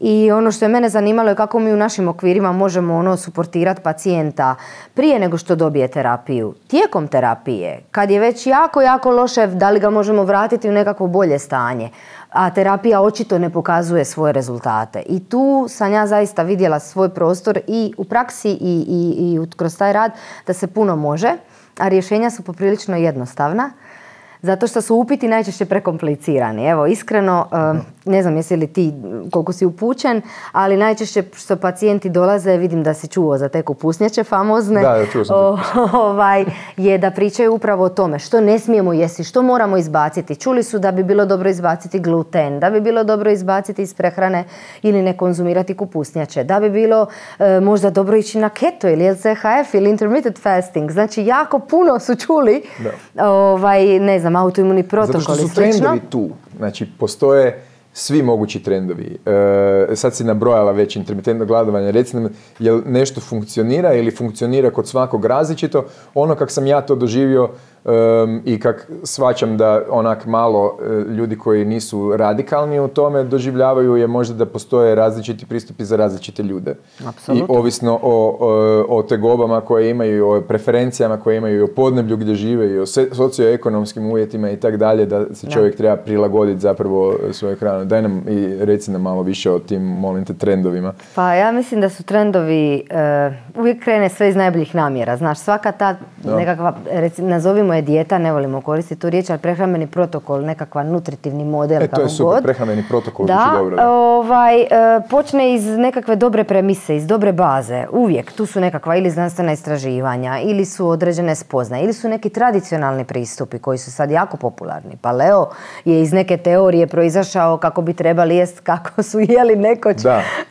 i ono što je mene zanimalo je kako mi u našim okvirima možemo ono suportirati pacijenta prije nego što dobije terapiju, tijekom terapije, kad je već jako, jako loše, da li ga možemo vratiti u nekakvo bolje stanje, a terapija očito ne pokazuje svoje rezultate. I tu sam ja zaista vidjela svoj prostor i u praksi i, i, i kroz taj rad da se puno može, a rješenja su poprilično jednostavna zato što su upiti najčešće prekomplicirani. Evo, iskreno, ne znam jesi li ti koliko si upućen, ali najčešće što pacijenti dolaze, vidim da si čuo za te kupusnjače famozne, da, čuo sam ovaj, je da pričaju upravo o tome što ne smijemo jesti, što moramo izbaciti. Čuli su da bi bilo dobro izbaciti gluten, da bi bilo dobro izbaciti iz prehrane ili ne konzumirati kupusnjače, da bi bilo e, možda dobro ići na keto ili LCHF ili intermittent fasting. Znači, jako puno su čuli, ovaj, ne znam, autoimuni protokoli. Zato što su trendovi tu. Znači, postoje svi mogući trendovi. E, sad si nabrojala već intermitentno gladovanje. Reci nam, jel nešto funkcionira ili funkcionira kod svakog različito? Ono kak sam ja to doživio i kak svačam da onak malo e, ljudi koji nisu radikalni u tome doživljavaju je možda da postoje različiti pristupi za različite ljude. Absolutno. I ovisno o, o, o tegobama koje imaju, o preferencijama koje imaju, o podneblju gdje žive i o socioekonomskim uvjetima i tak dalje, da se čovjek treba prilagoditi zapravo svoju hranu. Daj nam i reci nam malo više o tim, molim te, trendovima. Pa ja mislim da su trendovi, uh, uvijek krene sve iz najboljih namjera. Znaš, svaka ta nekakva, recimo, nazovimo je dijeta, ne volimo koristiti tu riječ, ali prehrambeni protokol, nekakva nutritivni model. E, to je super, prehrambeni protokol. Da, dobro, da. Ovaj, e, počne iz nekakve dobre premise, iz dobre baze. Uvijek tu su nekakva ili znanstvena istraživanja, ili su određene spoznaje, ili su neki tradicionalni pristupi koji su sad jako popularni. Paleo je iz neke teorije proizašao kako bi trebali jest kako su jeli nekoć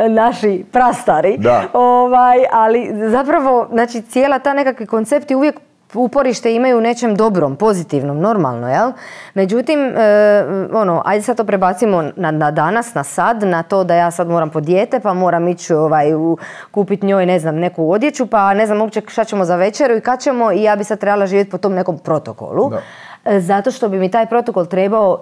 naši prastari. Da. Ovaj, ali zapravo, znači cijela ta nekakvi koncepti uvijek uporište imaju u nečem dobrom, pozitivnom, normalno, jel? Međutim, e, ono, ajde sad to prebacimo na, na, danas, na sad, na to da ja sad moram po dijete, pa moram ići ovaj, kupiti njoj, ne znam, neku odjeću, pa ne znam uopće šta ćemo za večeru i kad ćemo i ja bi sad trebala živjeti po tom nekom protokolu. E, zato što bi mi taj protokol trebao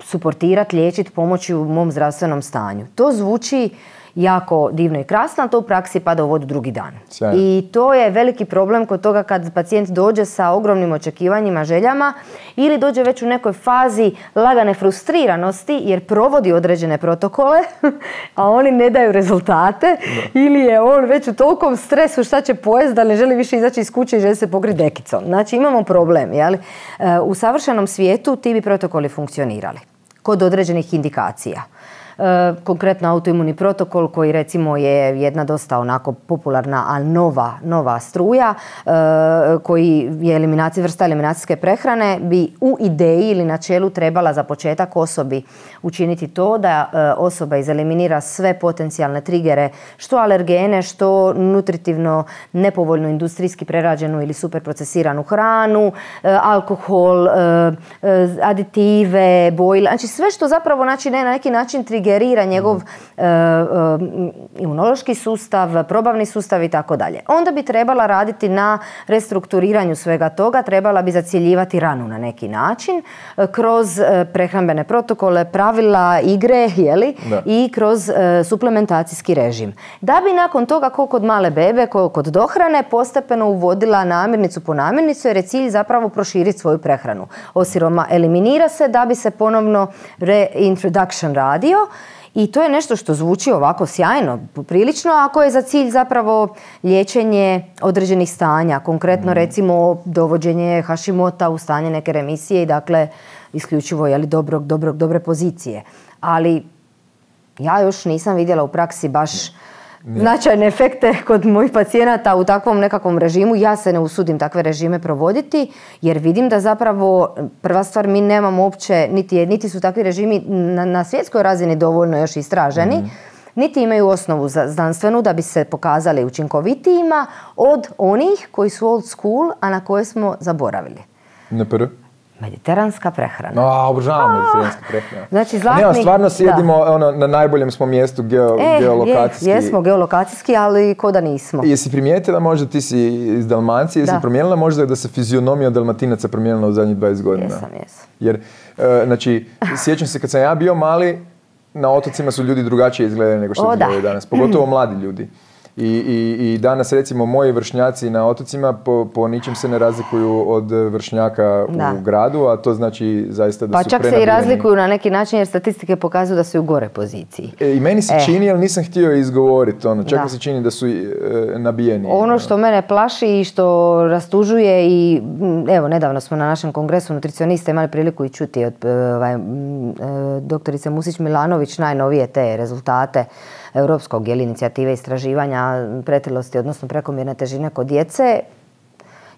suportirati, liječiti, pomoći u mom zdravstvenom stanju. To zvuči jako divno i krasno, a to u praksi pada u vodu drugi dan. I to je veliki problem kod toga kad pacijent dođe sa ogromnim očekivanjima, željama ili dođe već u nekoj fazi lagane frustriranosti jer provodi određene protokole, a oni ne daju rezultate ili je on već u tolikom stresu šta će pojesti da ne želi više izaći iz kuće i želi se pokriti dekicom. Znači imamo problem. Jeli? E, u savršenom svijetu ti bi protokoli funkcionirali kod određenih indikacija. E, konkretno autoimuni protokol koji recimo je jedna dosta onako popularna, a nova, nova struja e, koji je eliminacija, vrsta eliminacijske prehrane bi u ideji ili načelu trebala za početak osobi učiniti to da e, osoba izeliminira sve potencijalne trigere, što alergene, što nutritivno nepovoljnu industrijski prerađenu ili super procesiranu hranu, alkohol, aditive, bojile, znači sve što zapravo znači, ne, na neki način trigger sugerira njegov e, e, imunološki sustav, probavni sustav i tako dalje. Onda bi trebala raditi na restrukturiranju svega toga, trebala bi zacjeljivati ranu na neki način e, kroz prehrambene protokole, pravila, igre jeli, i kroz suplementacijski režim. Da bi nakon toga, kao kod male bebe, kao kod dohrane, postepeno uvodila namirnicu po namirnicu jer je cilj zapravo proširiti svoju prehranu. Osiroma eliminira se da bi se ponovno reintroduction radio i to je nešto što zvuči ovako sjajno, prilično, ako je za cilj zapravo liječenje određenih stanja, konkretno mhm. recimo dovođenje Hašimota u stanje neke remisije i dakle isključivo jeli, dobrog, dobrog, dobre pozicije. Ali ja još nisam vidjela u praksi baš značajne efekte kod mojih pacijenata u takvom nekakvom režimu. Ja se ne usudim takve režime provoditi jer vidim da zapravo prva stvar mi nemamo uopće, niti, niti su takvi režimi na, na svjetskoj razini dovoljno još istraženi. Mhm. Niti imaju osnovu za znanstvenu da bi se pokazali učinkovitijima od onih koji su old school, a na koje smo zaboravili. Ne prvi? Mediteranska prehrana. No, obožavam mediteranska prehrana. Znači, zlatni... Ne, stvarno sjedimo, ono, na najboljem smo mjestu geo, e, geolokacijski. Je, jesmo geolokacijski, ali ko da nismo. Jesi primijetila možda, ti si iz Dalmacije, jesi promijenila možda da se fizionomija dalmatinaca promijenila u zadnjih 20 godina? Jesam, jesam. Jer, uh, znači, sjećam se kad sam ja bio mali, na otocima su ljudi drugačije izgledali nego što izgledaju danas. Pogotovo mladi ljudi. I, i, I, danas recimo moji vršnjaci na otocima po, po ničem se ne razlikuju od vršnjaka u gradu, a to znači zaista da pa su čak se i razlikuju na neki način jer statistike pokazuju da su u gore poziciji. E, I meni se e. čini, ali nisam htio izgovoriti ono, čak mi se čini da su e, nabijeni. Ono što mene plaši i što rastužuje i evo nedavno smo na našem kongresu nutricionista imali priliku i čuti od e, ovaj, doktorice Musić Milanović najnovije te rezultate europskog jel, inicijative istraživanja pretilosti, odnosno prekomjerne težine kod djece.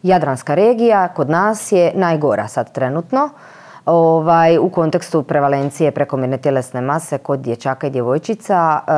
Jadranska regija kod nas je najgora sad trenutno ovaj, u kontekstu prevalencije prekomjerne tjelesne mase kod dječaka i djevojčica. E,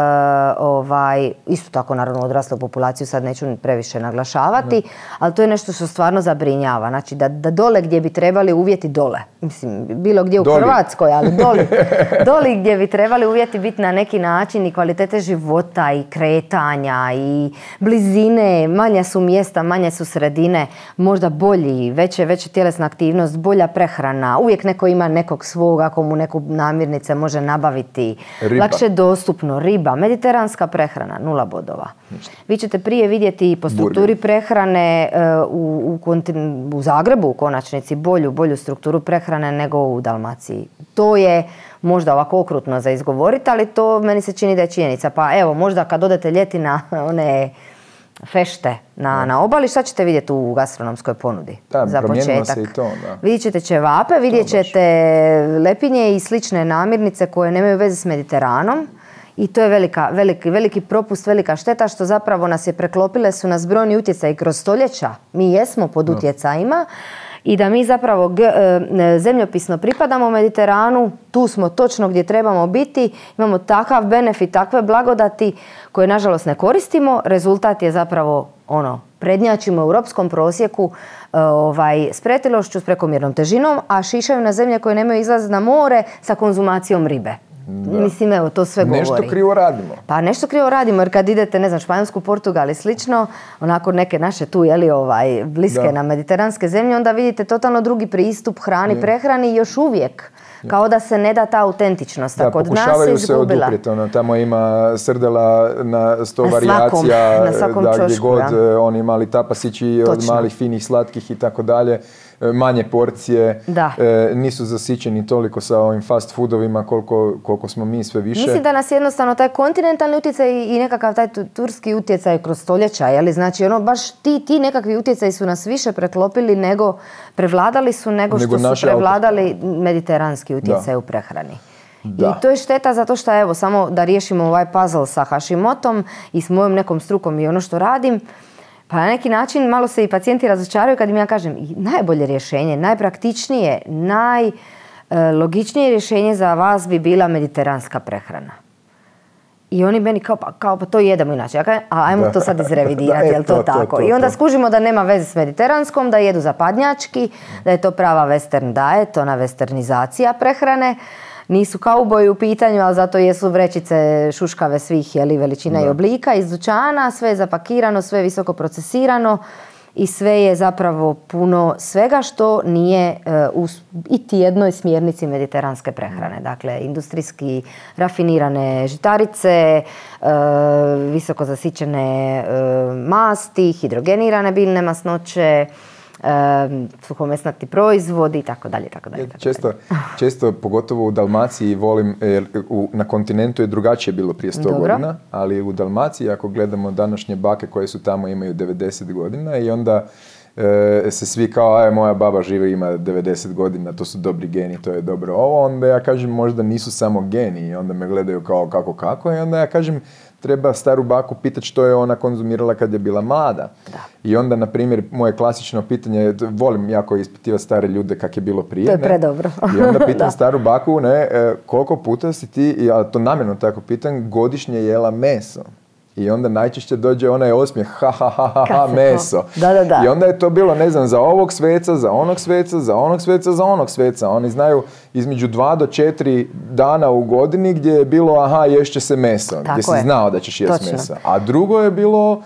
ovaj, isto tako naravno odraslu populaciju sad neću previše naglašavati, ali to je nešto što stvarno zabrinjava. Znači da, da dole gdje bi trebali uvjeti dole, mislim bilo gdje u Hrvatskoj, ali doli, doli gdje bi trebali uvjeti biti na neki način i kvalitete života i kretanja i blizine, manja su mjesta, manje su sredine, možda bolji, veće, veća tjelesna aktivnost, bolja prehrana, uvijek ne neko ima nekog svog, ako mu neku namirnice može nabaviti. Riba. Lakše dostupno. Riba, mediteranska prehrana, nula bodova. Vi ćete prije vidjeti po strukturi prehrane e, u, u, u Zagrebu u konačnici bolju, bolju strukturu prehrane nego u Dalmaciji. To je možda ovako okrutno za izgovoriti, ali to meni se čini da je činjenica. Pa evo, možda kad odete ljeti na one fešte na, na obali, šta ćete vidjeti u gastronomskoj ponudi? Da, za početak. Se i to, da. Vidjet ćete ćevape, vidjet ćete lepinje i slične namirnice koje nemaju veze s Mediteranom. I to je velika, veliki, veliki propust, velika šteta što zapravo nas je preklopile su nas brojni utjecaj kroz stoljeća. Mi jesmo pod utjecajima i da mi zapravo e, zemljopisno pripadamo Mediteranu, tu smo točno gdje trebamo biti, imamo takav benefit, takve blagodati koje nažalost ne koristimo, rezultat je zapravo ono, prednjačimo u europskom prosjeku e, ovaj, s pretilošću, s prekomjernom težinom, a šišaju na zemlje koje nemaju izlaz na more sa konzumacijom ribe. Mislim, evo, to sve govori. Nešto krivo radimo. Pa nešto krivo radimo, jer kad idete, ne znam, Španjolsku, Portugal i slično, onako neke naše tu, jeli, ovaj, bliske na mediteranske zemlje, onda vidite totalno drugi pristup hrani, prehrani još uvijek. Kao da se ne da ta autentičnost. Da, kod pokušavaju nas se oduprijeti. Ono, tamo ima srdela na sto na svakom, na da, gdje god e, oni mali tapasići od malih finih slatkih i tako dalje. E, manje porcije, da. E, nisu zasićeni toliko sa ovim fast foodovima koliko, koliko smo mi sve više. Mislim da nas jednostavno taj kontinentalni utjecaj i nekakav taj turski utjecaj kroz stoljeća, je li? Znači ono baš ti, ti nekakvi utjecaji su nas više preklopili nego, prevladali su nego, nego što su prevladali mediteranski utjecaj u prehrani. Da. I to je šteta zato što evo samo da riješimo ovaj puzzle sa Hashimotom i s mojom nekom strukom i ono što radim, pa na neki način malo se i pacijenti razočaraju kad im ja kažem najbolje rješenje, najpraktičnije, najlogičnije rješenje za vas bi bila mediteranska prehrana. I oni meni kao pa, kao, pa to jedemo inače. Ja kažem, a ajmo to sad izrevidirati, je li to, tako? I onda skužimo da nema veze s mediteranskom, da jedu zapadnjački, da je to prava western diet, ona westernizacija prehrane nisu kauboji u pitanju, ali zato jesu vrećice šuškave svih jeli, veličina i oblika iz dućana, sve je zapakirano, sve je visoko procesirano i sve je zapravo puno svega što nije e, u iti jednoj smjernici mediteranske prehrane. Dakle, industrijski rafinirane žitarice, e, visoko zasićene e, masti, hidrogenirane biljne masnoće, suhomesnati proizvodi i tako dalje, tako dalje. Često, često, pogotovo u Dalmaciji volim, jer u, na kontinentu je drugačije bilo prije 100 godina, ali u Dalmaciji ako gledamo današnje bake koje su tamo imaju 90 godina i onda e, se svi kao, aj moja baba živi ima 90 godina, to su dobri geni, to je dobro. Ovo, onda ja kažem možda nisu samo geni i onda me gledaju kao kako kako i onda ja kažem treba staru baku pitati što je ona konzumirala kad je bila mlada. I onda, na primjer, moje klasično pitanje, volim jako ispitivati stare ljude kak je bilo prije. To je predobro. I onda pitam staru baku, ne, e, koliko puta si ti, ja to namjerno tako pitam, godišnje jela meso. I onda najčešće dođe onaj osmijeh, ha, ha, ha, ha, ha meso. Da, da, da. I onda je to bilo, ne znam, za ovog sveca, za onog sveca, za onog sveca, za onog sveca. Oni znaju između dva do četiri dana u godini gdje je bilo, aha, ješće se meso. Tako gdje si znao da ćeš jesti meso. A drugo je bilo,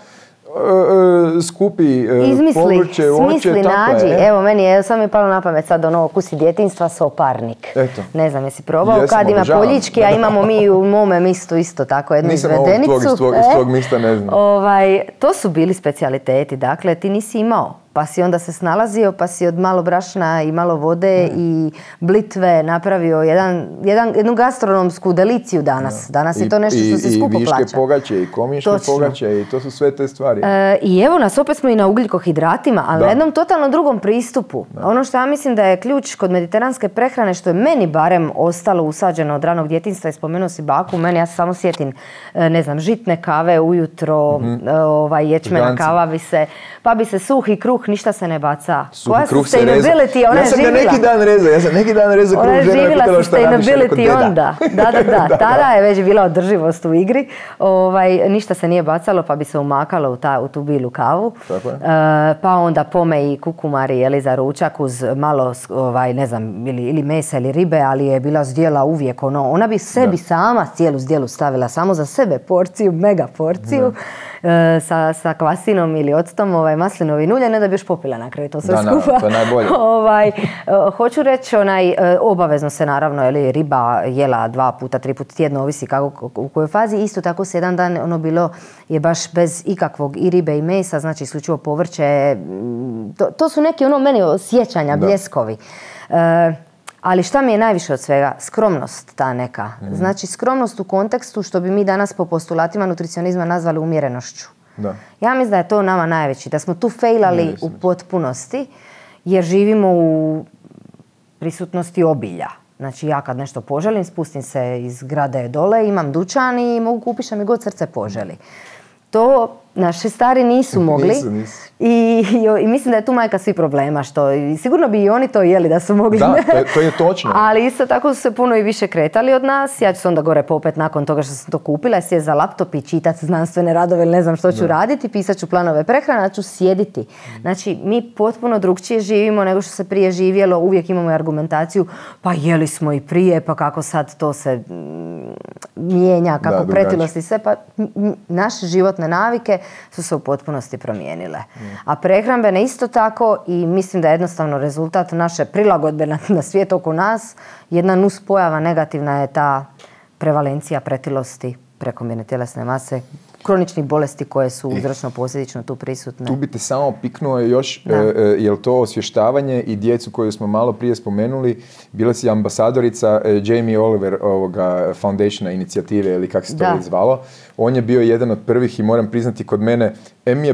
skupi e, Izmisli, povrće, smisli, nađi. Evo, meni je, samo mi palo na pamet sad ono kusi djetinstva soparnik. Eto. Ne znam, jesi probao kad ima poljički, a imamo mi u mome mistu isto tako jednu Nisam izvedenicu. Nisam tvog, iz tvog mista ne znam. Ovaj, to su bili specijaliteti, dakle ti nisi imao pa si onda se snalazio, pa si od malo brašna i malo vode i blitve napravio jedan, jedan, jednu gastronomsku deliciju danas. Danas je to nešto što se skupo plaća. I viške pogače, i komiške pogače, i to su sve te stvari. E, I evo nas, opet smo i na ugljikohidratima, ali na jednom totalno drugom pristupu. Ono što ja mislim da je ključ kod mediteranske prehrane, što je meni barem ostalo usađeno od ranog djetinstva i spomenuo si baku, meni ja se samo sjetim, e, ne znam, žitne kave ujutro, mm ovaj, ječmena kava bi se, pa bi se suhi kruh kruh, ništa se ne baca. Suhi Koja kruh se sustainability, ona je živjela. Ja sam ga neki dan rezao, ja sam neki dan rezao kruh, žena je pitala šta radiš, onda. Da, da, da, tada je već bila održivost u igri. Ovaj, ništa se nije bacalo, pa bi se umakalo u, ta, u tu bilu kavu. Tako je. Uh, pa onda pome i kukumari, jeli, za ručak uz malo, ovaj, ne znam, ili, ili mesa ili ribe, ali je bila zdjela uvijek ono. Ona bi sebi da. sama cijelu zdjelu stavila, samo za sebe porciju, mega porciju. E, sa, sa kvasinom ili octom ovaj, maslinovi ulje, ne da bi još popila na kraju to sve da, skupa. to je najbolje. ovaj, e, hoću reći, onaj, e, obavezno se naravno, ili riba jela dva puta, tri puta tjedno, ovisi kako, u kojoj fazi. Isto tako se jedan dan ono bilo je baš bez ikakvog i ribe i mesa, znači isključivo povrće. To, to su neki ono meni osjećanja, bljeskovi. Ali šta mi je najviše od svega? Skromnost ta neka. Mhm. Znači skromnost u kontekstu što bi mi danas po postulatima nutricionizma nazvali umjerenošću. Da. Ja mislim da je to nama najveći. Da smo tu failali u potpunosti jer živimo u prisutnosti obilja. Znači ja kad nešto poželim, spustim se iz grade dole, imam dućan i mogu kupiti što mi god srce poželi. To naši stari nisu mogli. nisu, nisu. I, i, mislim da je tu majka svi problema, što i sigurno bi i oni to jeli da su mogli. Da, to je, to je točno. Ali isto tako su se puno i više kretali od nas. Ja ću se onda gore popet nakon toga što sam to kupila, sjeti za laptop i čitati znanstvene radove ili ne znam što ću raditi, pisat ću planove prehrana, ću sjediti. Znači, mi potpuno drugčije živimo nego što se prije živjelo, uvijek imamo argumentaciju, pa jeli smo i prije, pa kako sad to se mm, mijenja, kako pretilost i sve, pa naše životne navike su se u potpunosti promijenile. A prehrambene isto tako i mislim da je jednostavno rezultat naše prilagodbe na, na svijet oko nas. Jedna nus pojava negativna je ta prevalencija pretilosti prekomjerne tjelesne mase kroničnih bolesti koje su uzročno posljedično tu prisutne. Tu bi te samo piknuo još, e, e, je li to osvještavanje i djecu koju smo malo prije spomenuli, bila si ambasadorica e, Jamie Oliver ovoga foundationa inicijative ili kako se to zvalo. On je bio jedan od prvih i moram priznati kod mene, M je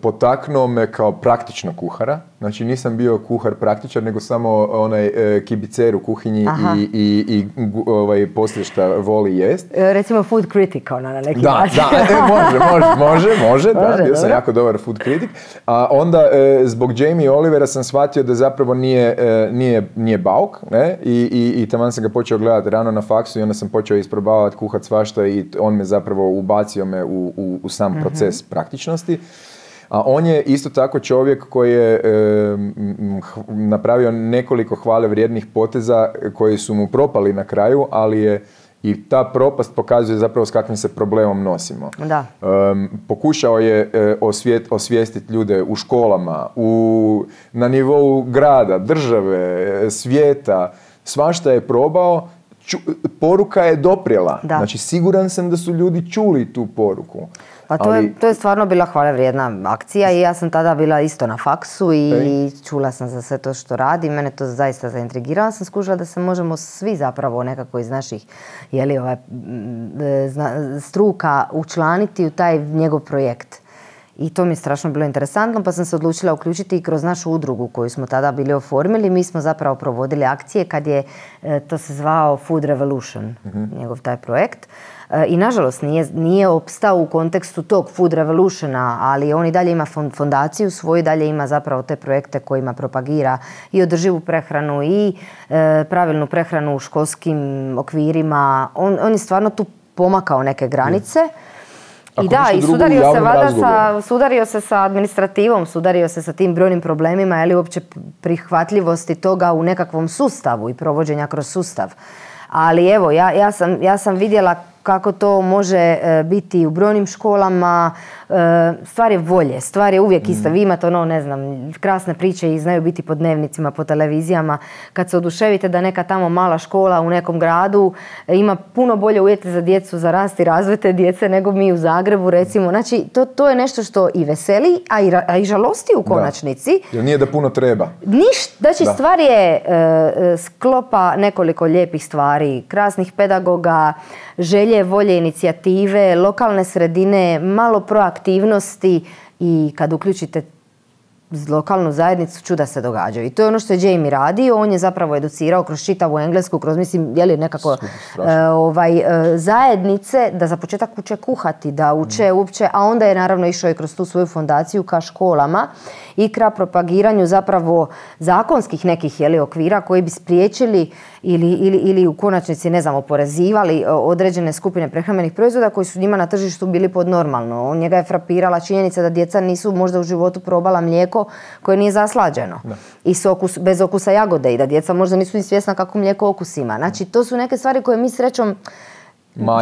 potaknuo me kao praktično kuhara, znači nisam bio kuhar praktičar, nego samo onaj kibicer u kuhinji i, i, i ovaj, poslije šta voli jest. Recimo food critic ona na neki da, Da, E, može, može, može, može, da, bio sam jako dobar food kritik. A onda e, zbog Jamie Olivera sam shvatio da zapravo nije, e, nije, nije bauk, ne, i, i, i taman sam ga počeo gledati rano na faksu i onda sam počeo isprobavati kuhat svašta i on me zapravo ubacio me u, u, u sam proces praktičnosti. A on je isto tako čovjek koji je, napravio nekoliko hvale vrijednih poteza koji su mu propali na kraju, ali je i ta propast pokazuje zapravo s kakvim se problemom nosimo. Da. pokušao je e, osvijestiti ljude u školama, u, na nivou grada, države, svijeta, svašta je probao, poruka je doprijela. Znači siguran sam da su ljudi čuli tu poruku. Pa to, je, to je stvarno bila hvale vrijedna akcija i ja sam tada bila isto na faksu i čula sam za sve to što radi. Mene to zaista zaintrigirala. Sam skužila da se možemo svi zapravo nekako iz naših jeli, ovaj, struka učlaniti u taj njegov projekt. I to mi je strašno bilo interesantno, pa sam se odlučila uključiti i kroz našu udrugu koju smo tada bili oformili. Mi smo zapravo provodili akcije kad je, e, to se zvao Food Revolution, mhm. njegov taj projekt. E, I nažalost nije, nije opstao u kontekstu tog Food Revolutiona, ali on i dalje ima fondaciju svoju, dalje ima zapravo te projekte kojima propagira i održivu prehranu i e, pravilnu prehranu u školskim okvirima. On, on je stvarno tu pomakao neke granice. I da, i sudario se vada sa, sudario se sa administrativom, sudario se sa tim brojnim problemima, je li uopće prihvatljivosti toga u nekakvom sustavu i provođenja kroz sustav. Ali evo, ja, ja, sam, ja sam vidjela kako to može e, biti u brojnim školama. E, stvar je volje, stvar je uvijek ista. Mm. Vi imate ono, ne znam, krasne priče i znaju biti po dnevnicima, po televizijama. Kad se oduševite da neka tamo mala škola u nekom gradu e, ima puno bolje uvjete za djecu, za rast i razvoj te djece nego mi u Zagrebu recimo. Znači, to, to je nešto što i veseli, a i, a i žalosti u konačnici. Da. Jer nije da puno treba. Niš, znači stvar je sklopa nekoliko lijepih stvari, krasnih pedagoga, želje, volje, inicijative, lokalne sredine, malo proaktivnosti i kad uključite lokalnu zajednicu čuda se događaju. I to je ono što je Jamie radio, on je zapravo educirao kroz čitavu englesku, kroz mislim, je li nekako e, ovaj, e, zajednice da za početak uče kuhati, da uče mm. uopće, a onda je naravno išao i kroz tu svoju fondaciju ka školama i ka propagiranju zapravo zakonskih nekih jeli, okvira koji bi spriječili ili, ili, ili u konačnici ne znam oporezivali e, određene skupine prehrambenih proizvoda koji su njima na tržištu bili pod normalno. Njega je frapirala činjenica da djeca nisu možda u životu probala mlijeko koje nije zaslađeno. I okus, bez okusa jagode i da djeca možda nisu ni svjesna kako mlijeko okus ima. Znači to su neke stvari koje mi srećom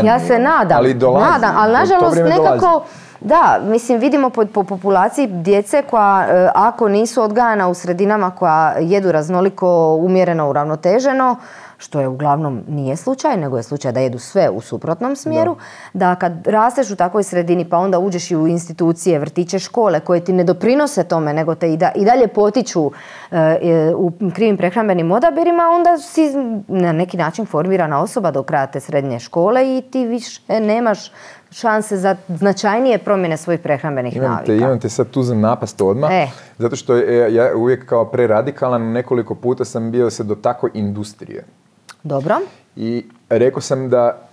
ja se nadam, ali nadam, ali nažalost nekako da, mislim vidimo po, po populaciji djece koja e, ako nisu odgajana u sredinama koja jedu raznoliko umjereno uravnoteženo, što je uglavnom nije slučaj, nego je slučaj da jedu sve u suprotnom smjeru, da, kad rasteš u takvoj sredini pa onda uđeš i u institucije, vrtiće, škole koje ti ne doprinose tome, nego te i, da, i dalje potiču e, e, u krivim prehrambenim odabirima, onda si na neki način formirana osoba do kraja te srednje škole i ti više nemaš šanse za značajnije promjene svojih prehrambenih imam navika. imam te sad tu za napast odmah, e. zato što je, ja uvijek kao preradikalan, nekoliko puta sam bio se do tako industrije. Dobro. I rekao sam da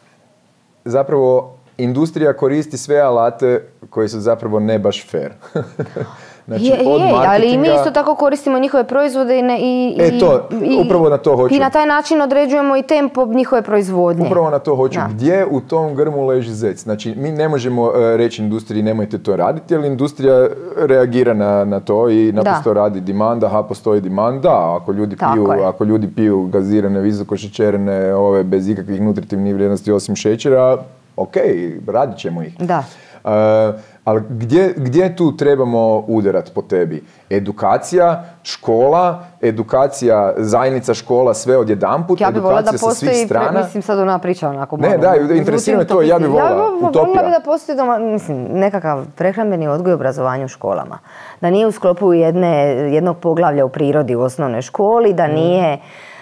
zapravo industrija koristi sve alate koji su zapravo ne baš fair. Znači, je, je ali i mi isto tako koristimo njihove proizvode i, ne, i, e, to, upravo na to hoću. I na taj način određujemo i tempo njihove proizvodnje. Upravo na to hoću. Gdje u tom grmu leži zec? Znači, mi ne možemo e, reći industriji nemojte to raditi, jer industrija reagira na, na to i naprosto radi demand, aha, postoji demand, da, ako ljudi, piju, ako ljudi piju gazirane, visoko šećerene, ove bez ikakvih nutritivnih vrijednosti osim šećera, ok, radit ćemo ih. Da. Uh, ali gdje, gdje tu trebamo udarat po tebi? Edukacija, škola, edukacija, zajednica škola, sve odjedanput, ja edukacija da sa svih strana. Pre, mislim sad ona priča onako Ne, da, interesira me to, ja bih volila, ja, utopija. bi da postoji doma, mislim, nekakav prehrambeni odgoj i obrazovanje u školama. Da nije u sklopu jedne, jednog poglavlja u prirodi u osnovnoj školi, da mm.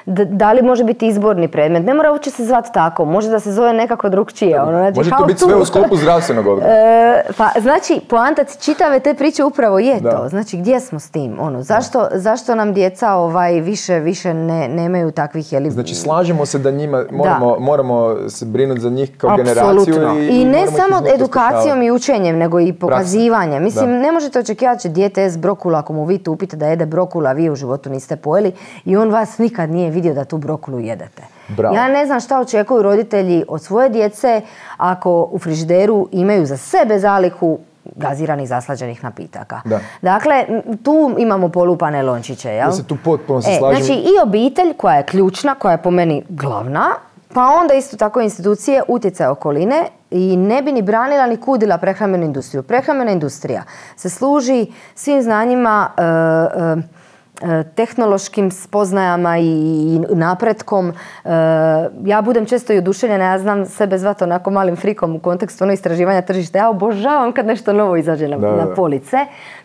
Da li može biti izborni predmet. Ne mora uopće se zvati tako, može da se zove nekako drugčije. Ono, znači, može to biti sve u sklopu zdravstvenog odgoja. E, pa, znači, poanta čitave te priče upravo je to. Znači, gdje smo s tim? Ono, zašto, zašto nam djeca ovaj, više, više ne, nemaju takvih... Jeli... Znači, slažemo se da njima moramo, moramo se brinuti za njih kao generaciju. I, I ne samo edukacijom i učenjem, nego i pokazivanjem. Mislim, ne možete očekivati će dijete jest brokula ako mu vi tupite da jede brokula, vi u životu niste pojeli i on vas nikad nije vidio da tu brokulu jedete. Ja ne znam šta očekuju roditelji od svoje djece ako u frižideru imaju za sebe zalihu gaziranih zaslađenih napitaka. Da. Dakle, tu imamo polupane lončiće, jel? Ja se tu potpuno se E, slažem. Znači i obitelj koja je ključna, koja je po meni glavna, pa onda isto tako institucije, utjecaj okoline i ne bi ni branila ni kudila prehrambenu industriju. Prehrambena industrija se služi svim znanjima e, e, tehnološkim spoznajama i napretkom. E, ja budem često i oduševljena, ja znam sebe zvati onako malim frikom u kontekstu ono istraživanja tržišta. Ja obožavam kad nešto novo izađe na, Da, da, na police.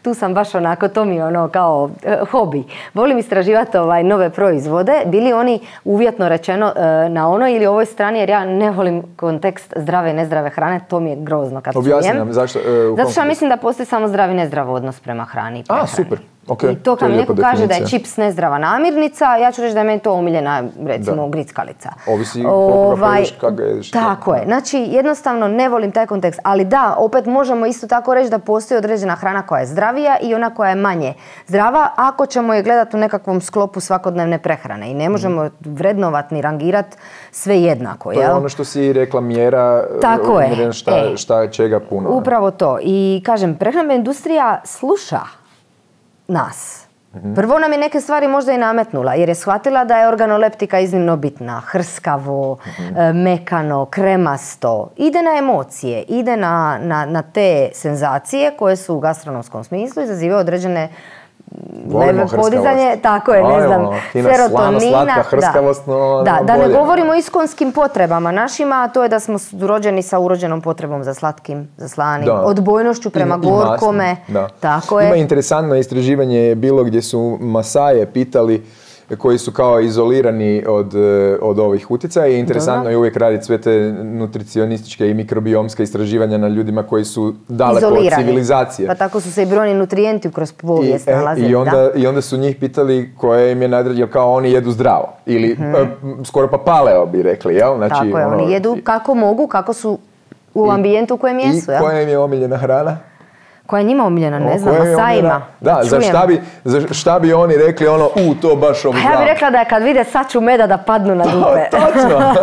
Tu sam baš onako, to mi je ono kao e, hobi. Volim istraživati ovaj, nove proizvode, bili oni uvjetno rečeno e, na onoj ili ovoj strani, jer ja ne volim kontekst zdrave i nezdrave hrane, to mi je grozno kad Objasni nam zašto, e, u kom Zato što ja mislim da postoji samo zdrav i nezdrav odnos prema hrani A, prehrani. super. Ok, I to kad je mi neko kaže da je čips nezdrava namirnica, ja ću reći da je meni to omiljena, recimo, Da. grickalica. Ovisi pojedeš, kako ga jedeš. Tako je. Znači, jednostavno ne volim taj kontekst. Ali da, opet možemo isto tako reći da postoji određena hrana koja je zdravija i ona koja je manje zdrava, ako ćemo je gledati u nekakvom sklopu svakodnevne prehrane. I ne možemo vrednovat ni rangirat sve jednako. To je jel? ono što si rekla mjera, Tako je. mjera šta, E. šta čega puno. Upravo to. I kažem, prehrambena industrija sluša nas. Prvo nam je neke stvari možda i nametnula, jer je shvatila da je organoleptika iznimno bitna. Hrskavo, e, mekano, kremasto. Ide na emocije, ide na, na, na te senzacije koje su u gastronomskom smislu izazivaju određene Volimo podizanje, tako je, ne znam, slana, serotonina. slatka da. hrskavost, no, da, no, da ne govorimo o iskonskim potrebama našima, a to je da smo rođeni sa urođenom potrebom za slatkim, za slanim, Da. odbojnošću prema I- i masnim, gorkome. da. Tako Ima je. interesantno istraživanje je bilo gdje su Masaje pitali koji su kao izolirani od, e, od ovih utjecaja i interesantno je uvijek raditi sve te nutricionističke i mikrobiomska istraživanja na ljudima koji su daleko od Izolirani. civilizacije. Pa tako su se i brojni nutrijenti kroz povijest I, e, nalazili. i, onda, da. I onda su njih pitali koje im je nadređeno, kao oni jedu zdravo. Ili e, m, skoro pa paleo bi rekli, jel? Znači. Tako je, ono, oni jedu kako mogu, kako su u ambijentu u kojem jesu. I koja im je omiljena hrana? Koja je njima omiljena, ne znam, koja im je Masajima. omiljena- Da, za šta, bi, za šta bi oni rekli ono, u, to baš Pa ja bih rekla da je kad vide saču meda da padnu na dupe. Točno,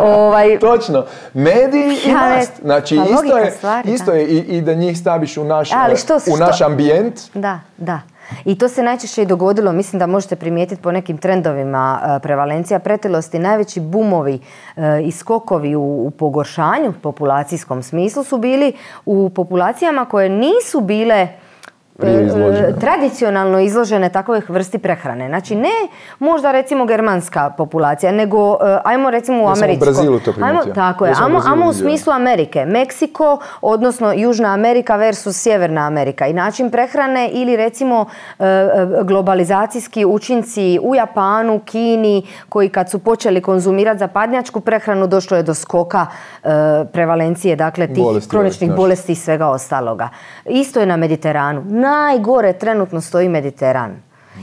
ovaj, točno. Medi i Ja ne- mast. Znači, pa isto je, stvari, isto je i, i da njih staviš u naš, Ali što- u što- naš ambijent. Da, da. I to se najčešće i dogodilo, mislim da možete primijetiti po nekim trendovima e, prevalencija pretilosti, najveći bumovi e, i skokovi u, pogoršanju populacijskom smislu su bili u populacijama koje nisu bile izložene. e, tradicionalno izložene takvoj vrsti prehrane. Znači ne možda recimo germanska populacija, nego e, ajmo recimo u Ja sam u američko. Brazilu to ajmo, tako je, ajmo, ajmo u smislu Amerike. Meksiko, odnosno Južna Amerika versus Sjeverna Amerika. I način prehrane ili recimo e, e, globalizacijski učinci u Japanu, Kini, koji kad su počeli konzumirati zapadnjačku prehranu, došlo je do skoka e, prevalencije, dakle tih Bolesti, kroničnih bolesti i svega ostaloga. Isto je na Mediteranu. Najgore trenutno stoji Mediteran.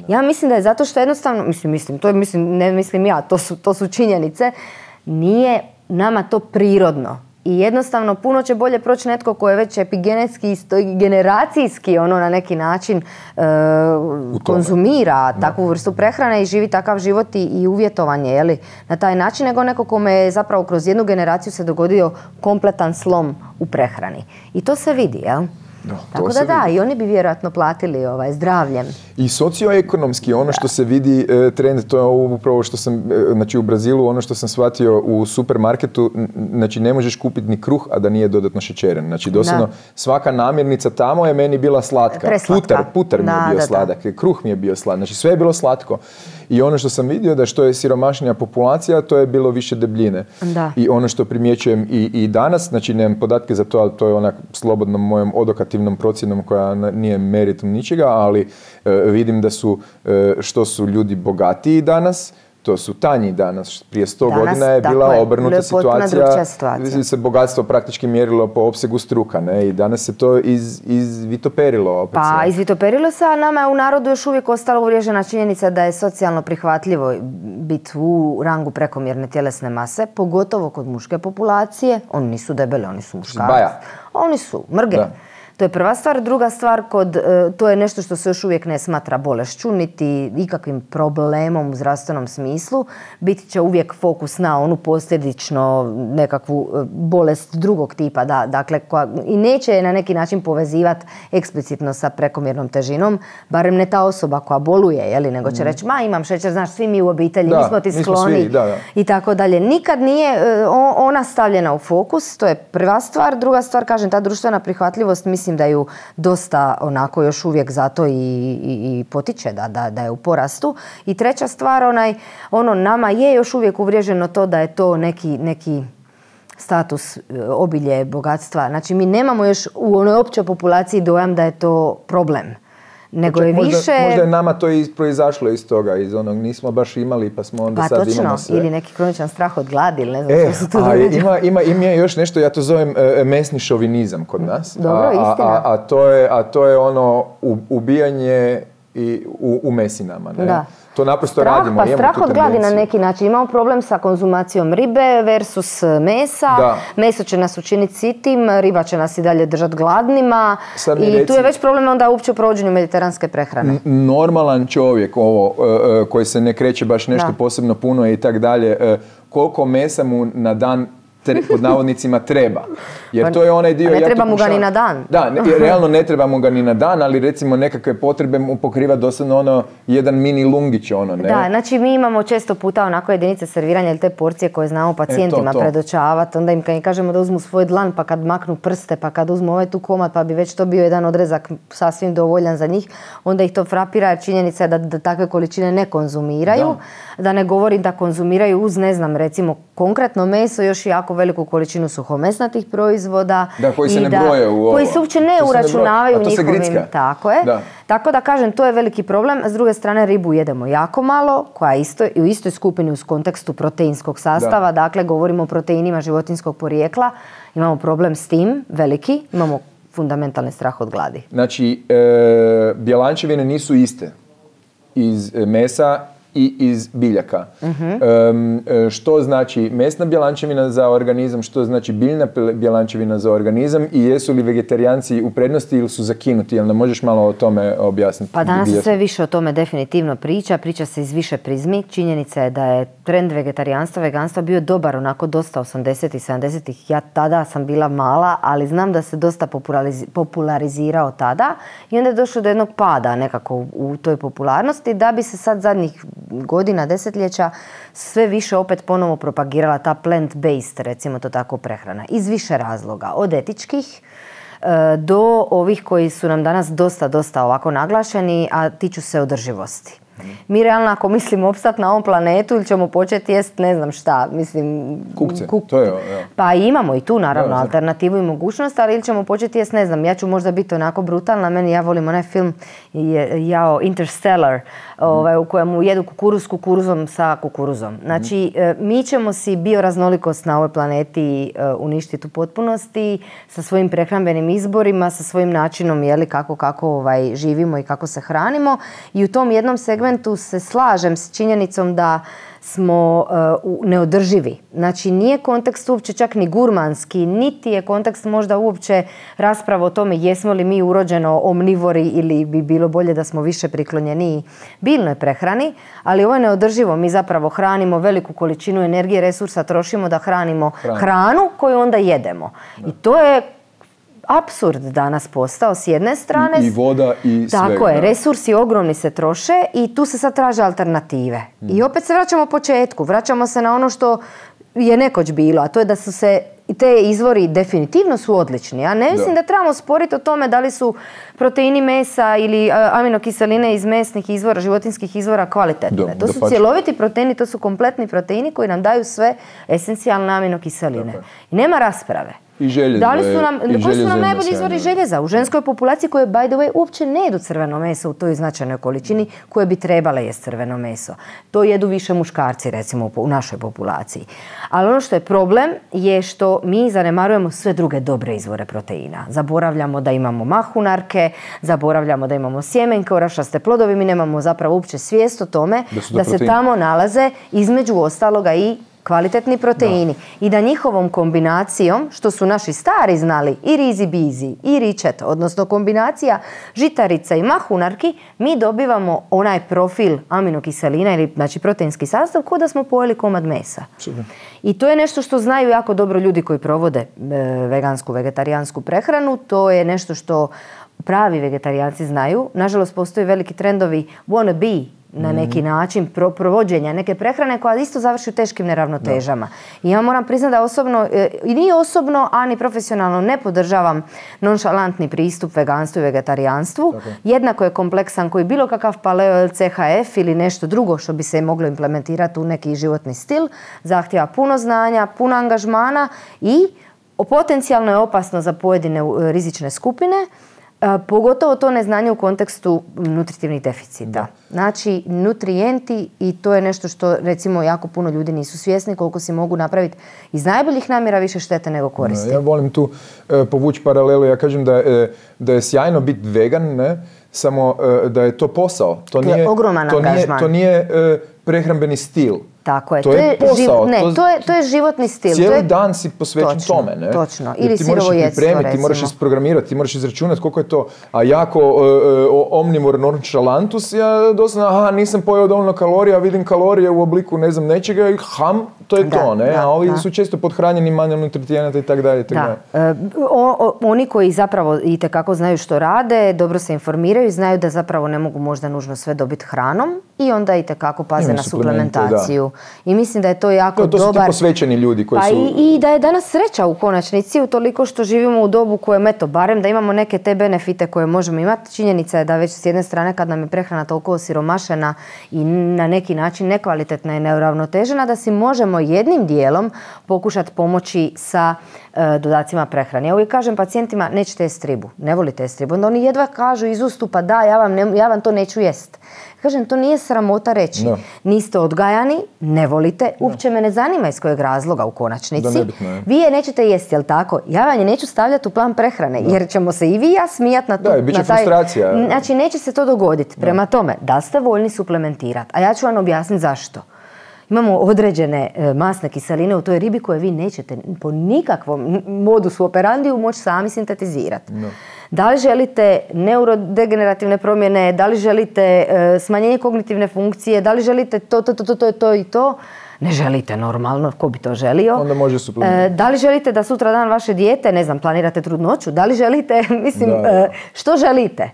Ja mislim da je zato što jednostavno, mislim, mislim, to je, mislim, ne mislim ja, to su, to su činjenice, nije nama to prirodno. I jednostavno puno će bolje proći netko ko je već epigenetski i generacijski ono na neki način e, konzumira takvu vrstu prehrane i živi takav život i, i uvjetovanje je li, na taj način nego neko kome je zapravo kroz jednu generaciju se dogodio kompletan slom u prehrani. I to se vidi, jel? Da, Tako da da, vidi. i oni bi vjerojatno platili ovaj, zdravljem. I socioekonomski, ono što se vidi e, trend, to je upravo što sam, e, znači u Brazilu, ono što sam shvatio u supermarketu, n- znači ne možeš kupiti ni kruh, a da nije dodatno šećeren. Znači doslovno Da. svaka namirnica tamo je meni bila slatka. Preslatka. Putar, putar mi je Da, bio da, da. sladak, kruh mi je bio sladak, znači sve je bilo slatko. I ono što sam vidio da što je siromašnija populacija, to je bilo više debljine. Da. I ono što primjećujem i, i danas, znači nemam podatke za to, ali to je onak slobodnom mojom odokativnom procjenom koja nije meritum ničega, ali e, vidim da su, e, što su ljudi bogatiji danas, to su tanji danas. Prije sto Danas, godina je bila je, obrnuta situacija, situacija. se bogatstvo praktički mjerilo po opsegu struka, ne? I danas se to iz, izvitoperilo opet Pa sve. izvitoperilo se, a nama je u narodu još uvijek ostala uvriježena činjenica da je socijalno prihvatljivo biti u rangu prekomjerne tjelesne mase, pogotovo kod muške populacije. Oni nisu debeli, oni su muškarci. Oni su mrge. Da. To je prva stvar. Druga stvar, kod, e, to je nešto što se još uvijek ne smatra bolešću, niti ikakvim problemom u zdravstvenom smislu. Biti će uvijek fokus na onu posljedično nekakvu e, bolest drugog tipa. Da, dakle, koja, I neće je na neki način povezivati eksplicitno sa prekomjernom težinom, barem ne ta osoba koja boluje, jeli, nego će mm. reći, ma imam šećer, znaš, svi mi u obitelji, mi smo ti skloni i tako dalje. Nikad nije e, ona stavljena u fokus, to je prva stvar. Druga stvar, kažem, ta društvena prihvatljivost, mislim da ju dosta onako još uvijek zato i, i, i potiče da, da, da je u porastu. I treća stvar, onaj, ono, nama je još uvijek uvriježeno to da je to neki, neki status, e, obilje, bogatstva. Znači mi nemamo još u onoj općoj populaciji dojam da je to problem nego je možda, više... Možda je nama to i proizašlo iz toga, iz onog nismo baš imali pa smo onda pa, sad točno, imamo sve. ili neki kroničan strah od gladi ili ne znam e, što se tu a, ima, ima, ima još nešto, ja to zovem e, mesni šovinizam kod nas. Dobro, a, istina. A, a, to je, a to je ono ubijanje i u, u mesinama. Ne? Da. To naprosto strah, radimo. Pa strah od gladi na neki način. Imamo problem sa konzumacijom ribe versus mesa. Da. Meso će nas učiniti sitim, riba će nas i dalje držati gladnima. I tu je već problem onda uopće u provođenju mediteranske prehrane. Normalan čovjek ovo, e, e, koji se ne kreće baš nešto posebno puno i tak dalje, e, koliko mesa mu na dan tre, pod navodnicima treba. Jer pa to je onaj dio... ne ja treba mu ga ni na dan. Da, ne, realno ne treba mu ga ni na dan, ali recimo nekakve potrebe mu pokriva doslovno ono jedan mini lungić ono, ne? Da, znači mi imamo često puta onako jedinice serviranja ili te porcije koje znamo pacijentima e, predočavati, onda im kad im kažemo da uzmu svoj dlan pa kad maknu prste pa kad uzmu ovaj tu komad pa bi već to bio jedan odrezak sasvim dovoljan za njih, onda ih to frapira jer činjenica je da, da takve količine ne konzumiraju, da. da ne govorim da konzumiraju uz ne znam recimo konkretno meso još jako veliku količinu suhomesnatih proizvoda. Da, koji se ne broje u ovo. Koji se uopće ne uračunavaju u njihovim. Tako je. Da. Tako da kažem, to je veliki problem. S druge strane, ribu jedemo jako malo, koja je isto, u istoj skupini u kontekstu proteinskog sastava. Dakle, govorimo o proteinima životinskog porijekla. Imamo problem s tim, veliki. Imamo fundamentalni strah od gladi. Znači, e, bjelančevine nisu iste iz mesa i iz biljaka. uh što znači mesna bjelančevina za organizam, što znači biljna bjelančevina za organizam i jesu li vegetarijanci u prednosti ili su zakinuti? Jel nam možeš malo o tome objasniti? Pa danas se sve više o tome definitivno priča, priča se iz više prizmi. Činjenica je da je trend vegetarijanstva, veganstva bio dobar onako dosta 80 i 70-ih. Ja tada sam bila mala, ali znam da se dosta popularizirao tada i onda je došlo do jednog pada nekako u toj popularnosti da bi se sad zadnjih godina, desetljeća sve više opet ponovo propagirala ta plant-based, recimo to tako, prehrana. Iz više razloga. Od etičkih, e, do ovih koji su nam danas dosta, dosta ovako naglašeni, a tiču se održivosti. Mi realno ako mislimo opstati na ovom planetu ili ćemo početi jest ne znam šta, mislim... Kukce, to je, Pa imamo i tu naravno alternativu i mogućnost, ali ili ćemo početi jest ne znam, ja ću možda biti onako brutalna, meni ja volim onaj film jao Interstellar, ovaj, u kojemu jedu kukuruz kukuruzom sa kukuruzom. Znači, e, mi ćemo si bioraznolikost na ovoj planeti e, uništiti u potpunosti sa svojim prehrambenim izborima, sa svojim načinom jeli, kako, kako ovaj, živimo i kako se hranimo i u tom jednom segmentu se slažem s činjenicom da smo uh, neodrživi. Znači nije kontekst uopće čak ni gurmanski, niti je kontekst možda uopće rasprava o tome jesmo li mi urođeno omnivori ili bi bilo bolje da smo više priklonjeni biljnoj prehrani, ali ovo je neodrživo. Mi zapravo hranimo veliku količinu energije, resursa, trošimo da hranimo hranu koju onda jedemo. I to je apsurd danas postao s jedne strane. I, voda i Tako je, resursi ogromni se troše i tu se sad traže alternative. I mm. opet se vraćamo početku, vraćamo se na ono što je nekoć bilo, a to je da su se te izvori definitivno su odlični. Ja ne mislim da, trebamo sporiti o tome da li su proteini mesa ili aminokiseline iz mesnih izvora, životinskih izvora kvalitetne. to su cjeloviti proteini, to su kompletni proteini koji nam daju sve esencijalne aminokiseline. I nema rasprave. I željezo da li su nam, koji su nam najbolji izvori željeza u ženskoj populaciji koje, by the way, uopće ne jedu crveno meso u toj značajnoj količini koje bi trebale jest crveno meso. To jedu više muškarci, recimo, u našoj populaciji. Ali ono što je problem je što mi zanemarujemo sve druge dobre izvore proteina. Zaboravljamo da imamo mahunarke, zaboravljamo da imamo sjemenke, orašaste plodovi, mi nemamo zapravo uopće svijest o tome da, da se tamo nalaze između ostaloga i kvalitetni proteini i da njihovom kombinacijom, što su naši stari znali, i rizi bizi, i ričet, odnosno kombinacija žitarica i mahunarki, mi dobivamo onaj profil aminokiselina ili znači proteinski sastav kao da smo pojeli komad mesa. I to je nešto što znaju jako dobro ljudi koji provode e, vegansku, vegetarijansku prehranu. To je nešto što pravi vegetarijanci znaju. Nažalost, postoje veliki trendovi wanna be na neki način pro, provođenja neke prehrane koja isto završi u teškim neravnotežama. I ja moram priznati da osobno, e, i ni osobno, a ni profesionalno ne podržavam nonšalantni pristup veganstvu i vegetarijanstvu. Jednako je kompleksan koji bilo kakav paleo ili CHF ili nešto drugo što bi se moglo implementirati u neki životni stil. Zahtjeva puno znanja, puno angažmana i potencijalno je opasno za pojedine e, rizične skupine Pogotovo to neznanje u kontekstu nutritivnih deficita. Znači, nutrijenti i to je nešto što recimo jako puno ljudi nisu svjesni koliko si mogu napraviti iz najboljih namjera više štete nego koristi. Ja volim tu e, povući paralelu. Ja kažem da, je, da je sjajno biti vegan, ne? samo e, da je to posao. To, nije, ogroman to nije, to nije e, prehrambeni stil. Tako je. To, je, posao. ne, to, je, to je životni stil. Cijeli dan si posvećen tome. Ne? Točno. Ili ti moraš pripremiti, ti moraš isprogramirati, ti moraš izračunati koliko je to. A jako uh, omnivor nonchalantus, ja doslovno, aha, nisam pojeo dovoljno kalorija, vidim kalorije u obliku ne znam nečega i ham, to je to, ne? a ovi su često podhranjeni manjom nutrijenata i tako dalje. Da. E, oni koji zapravo i kako znaju što rade, dobro se informiraju, znaju da zapravo ne mogu možda nužno sve dobiti hranom i onda i kako paze na suplementaciju. I mislim da je to jako to, to dobar... To su posvećeni ljudi koji pa su... I, I da je danas sreća u konačnici, u toliko što živimo u dobu kojem, eto, barem da imamo neke te benefite koje možemo imati. Činjenica je da već s jedne strane kad nam je prehrana toliko osiromašena i na neki način nekvalitetna i neuravnotežena, da si možemo jednim dijelom pokušati pomoći sa e, dodacima prehrane. Ja uvijek kažem pacijentima nećete jest ribu, ne volite jest ribu. Onda oni jedva kažu iz ustupa da, ja vam, ja vam to neću jest. Kažem, to nije sramota reći. Niste odgajani, ne volite, uopće me ne zanima iz kojeg razloga u konačnici. vi je nećete jesti, jel tako? Ja vam je neću stavljati u plan prehrane, jer ćemo se i vi ja smijati na, to, da, na taj... frustracija. Znači, neće se to dogoditi. Prema tome, da ste voljni suplementirati, a ja ću vam objasniti zašto. Imamo određene e, masne kiseline u toj ribi koje vi nećete po nikakvom modusu operandiju moći sami sintetizirati. Da li želite neurodegenerativne promjene, da li želite e, smanjenje kognitivne funkcije, da li želite to, to, to, to, to i to, ne želite normalno, ko bi to želio. Onda može e, Da li želite da sutra dan vaše dijete, ne znam, planirate trudnoću, da li želite, mislim, e, što želite?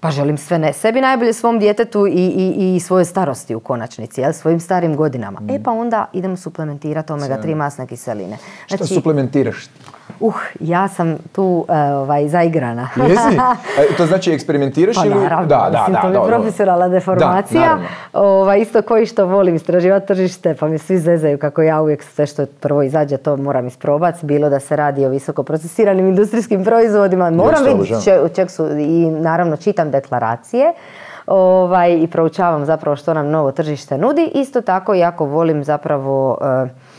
Pa želim sve ne, sebi najbolje svom djetetu i, i, i svoje starosti u konačnici, jel, svojim starim godinama. E pa onda idemo suplementirati omega-3 masne kiseline. Znači, Što suplementiraš? Uh, ja sam tu uh, ovaj, zaigrana. Jesi? E, to znači eksperimentiraš pa, ili? Naravno, da, da, da, to mi je profesionalna deformacija. Da, ovaj, isto koji što volim istraživati tržište, pa mi svi zezaju kako ja uvijek sve što prvo izađe, to moram isprobati. Bilo da se radi o visoko procesiranim industrijskim proizvodima. Moram vidjeti čeg su i naravno čitam deklaracije ovaj, i proučavam zapravo što nam novo tržište nudi. Isto tako jako volim zapravo uh, E,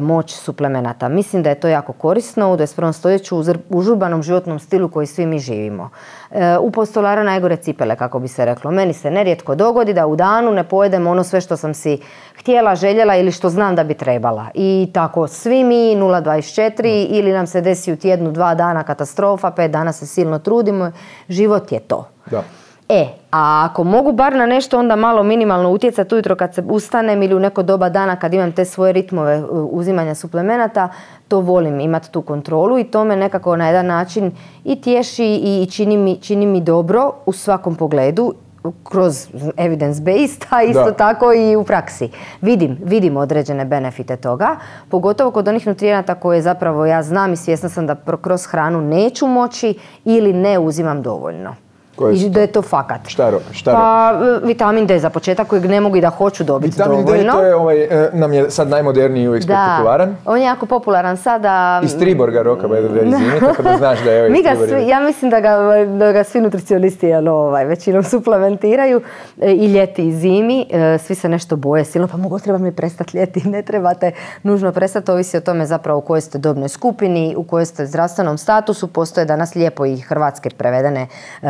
moć suplemenata. Mislim da je to jako korisno u 21. stoljeću u užurbanom životnom stilu koji svi mi živimo. E, u postolara najgore cipele, kako bi se reklo. Meni se nerijetko dogodi da u danu ne pojedem ono sve što sam si htjela, željela ili što znam da bi trebala. I tako svi mi 0,24 ili nam se desi u tjednu dva dana katastrofa, pet dana se silno trudimo. Život je to. Da. E, a ako mogu bar na nešto onda malo minimalno utjecati ujutro kad se ustanem ili u neko doba dana kad imam te svoje ritmove e, uzimanja suplemenata, to volim imati tu kontrolu i to me nekako na jedan način i tješi i čini mi, čini mi dobro u svakom pogledu kroz evidence based, a isto tako i u praksi. Vidim, vidim određene benefite toga, pogotovo kod onih nutrijenata koje zapravo ja znam i svjesna sam da kroz hranu neću moći ili ne uzimam dovoljno. I da je to fakat. Šta, šta Pa vitamin D za početak kojeg ne mogu i da hoću dobiti vitamin dovoljno. Vitamin D to je ovaj, e, nam je sad najmoderniji i uvijek spektakularan. on je jako popularan sada. Iz Triborga roka by the tako da znaš da je ovaj Mi ga svi, Ja mislim da ga, da ga svi nutricionisti jel, ovaj, većinom suplementiraju e, i ljeti i zimi. E, svi se nešto boje silno, pa mogu treba mi prestati ljeti. Ne trebate nužno prestati, ovisi o tome zapravo u kojoj ste dobnoj skupini, u kojoj ste zdravstvenom statusu. Postoje danas lijepo i hrvatske prevedene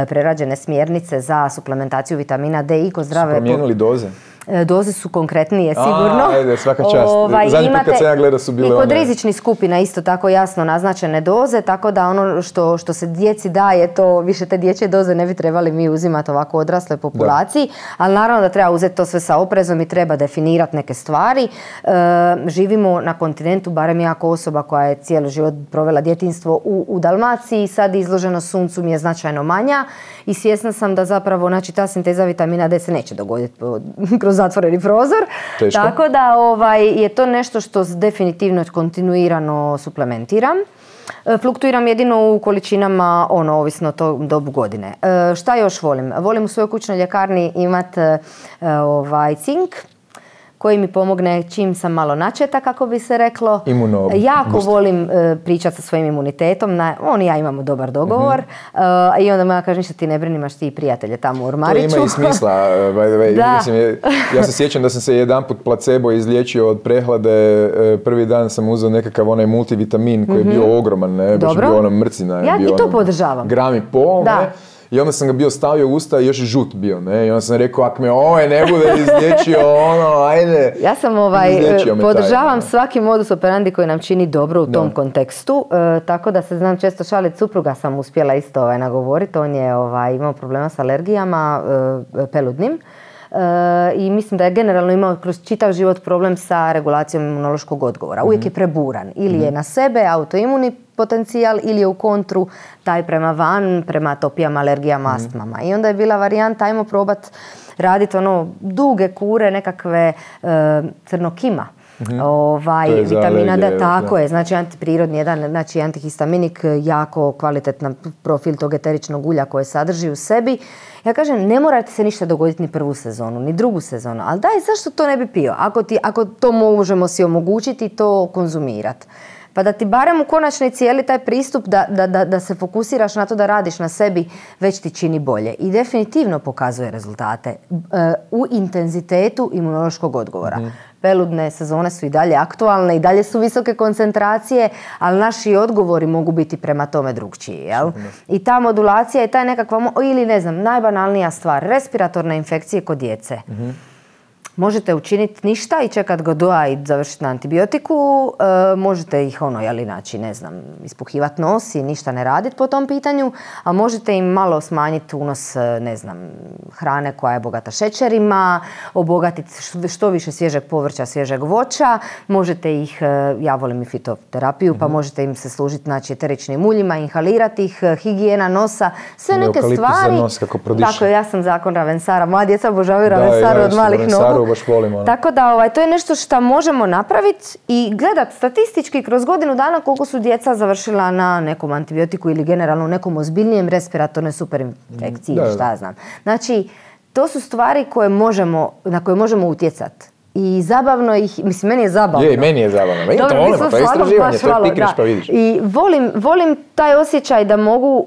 prerađene smjernice za suplementaciju vitamina D i kod zdrave... Su promijenili doze? E, doze su konkretnije sigurno. A, ajde, svaka čast. Zadnji put kad sam ja gledao su bile I kod one- rizičnih skupina isto tako jasno naznačene doze, tako da ono što, što se djeci daje, to više te dječje doze ne bi trebali mi uzimati ovako odrasloj populaciji, ali naravno da treba uzeti to sve sa oprezom i treba definirati neke stvari. E, živimo na kontinentu, barem ja kao osoba koja je cijeli život provela djetinstvo u, u Dalmaciji, sad izloženost suncu mi je značajno manja i svjesna sam da zapravo znači, ta sinteza vitamina D se neće dogoditi po- kroz zatvoreni prozor. Teško. Tako da ovaj, je to nešto što definitivno kontinuirano suplementiram. E, Fluktuiram jedino u količinama, ono, ovisno o tom dobu godine. E, šta još volim? Volim u svojoj kućnoj ljekarni imat e, ovaj, cink koji mi pomogne čim sam malo načeta, kako bi se reklo. Imuno Jako volim e, pričati sa svojim imunitetom. Na, on i ja imamo dobar dogovor. Mhm. E, I onda mu ja kažem, ništa ti ne brini, imaš ti i prijatelje tamo u To ormariću. ima i smisla, uh, by the way. Da. Mislim, ja se sjećam da sam se jedanput placebo izliječio od prehlade. uh, Prvi dan sam uzeo nekakav onaj multivitamin koji je bio ogroman, ne? Mhm. Dobro. bio ono mrcina. Ja bio i to ono podržavam. Gram i pol, Da. ne? I onda sam ga bio stavio u usta i još je žut bio, ne? I onda sam rekao, ako me ovaj ne bude izliječio, ono, ajde. Ja sam ovaj, taj, podržavam ne? svaki modus operandi koji nam čini dobro u tom kontekstu, e, tako da se znam često šaliti, supruga sam uspjela isto ovaj, nagovoriti, on je ovaj, imao problema s alergijama e, peludnim. I mislim da je generalno imao kroz čitav život problem sa regulacijom imunološkog odgovora. Uvijek je preburan. Ili je na sebe autoimuni potencijal ili je u kontru taj prema van, prema atopijama, alergijama, astmama. I onda je bila varijanta, ajmo probat raditi ono duge kure, nekakve e, crnokima. Ovaj, je za vitamina D, tako je, znači antiprirodni jedan, znači antihistaminik, jako kvalitetan profil tog eteričnog ulja koje sadrži u sebi. Ja kažem, ne mora ti se ništa dogoditi ni prvu sezonu, ni drugu sezonu, ali daj, zašto to ne bi pio? Ako, ti, ako to možemo si omogućiti, to konzumirati. Pa da ti barem u konačni cijeli taj pristup da, da, da, da se fokusiraš na to da radiš na sebi već ti čini bolje. I definitivno pokazuje rezultate e, u intenzitetu imunološkog odgovora. Peludne sezone su i dalje aktualne i dalje su visoke koncentracije, ali naši odgovori mogu biti prema tome drugčiji. Jel? I ta modulacija je taj nekakva, ili ne znam, najbanalnija stvar, respiratorne infekcije kod djece. Možete učiniti ništa i čekat Godoa i završiti na antibiotiku. E, možete ih ono, jeli, naći, ne znam, ispuhivati nos i ništa ne raditi po tom pitanju, a možete im malo smanjiti unos, e, ne znam, hrane koja je bogata šećerima, obogatiti što- više svježeg povrća, svježeg voća. Možete ih, e, ja volim i fitoterapiju, pa možete im se služiti znači, eteričnim uljima, inhalirati ih, e, higijena nosa, sve neke Eukaliptus za stvari. nos kako prodiše. Tako ja sam zakon Ravensara. Moja djeca obožavaju Ravensaru od malih nogu. Baš volim, ono. Tako da ovaj, to je nešto što možemo napraviti i gledat statistički kroz godinu dana koliko su djeca završila na nekom antibiotiku ili generalno nekom ozbiljnijem respiratornoj superinfekciji, Da, da. šta ja znam. Znači, to su stvari koje možemo, na koje možemo utjecati. I zabavno ih, mislim, meni je zabavno. Je, meni je zabavno. Meni to volimo, smo to je istraživanje, to je pa vidiš. I volim, volim taj osjećaj da mogu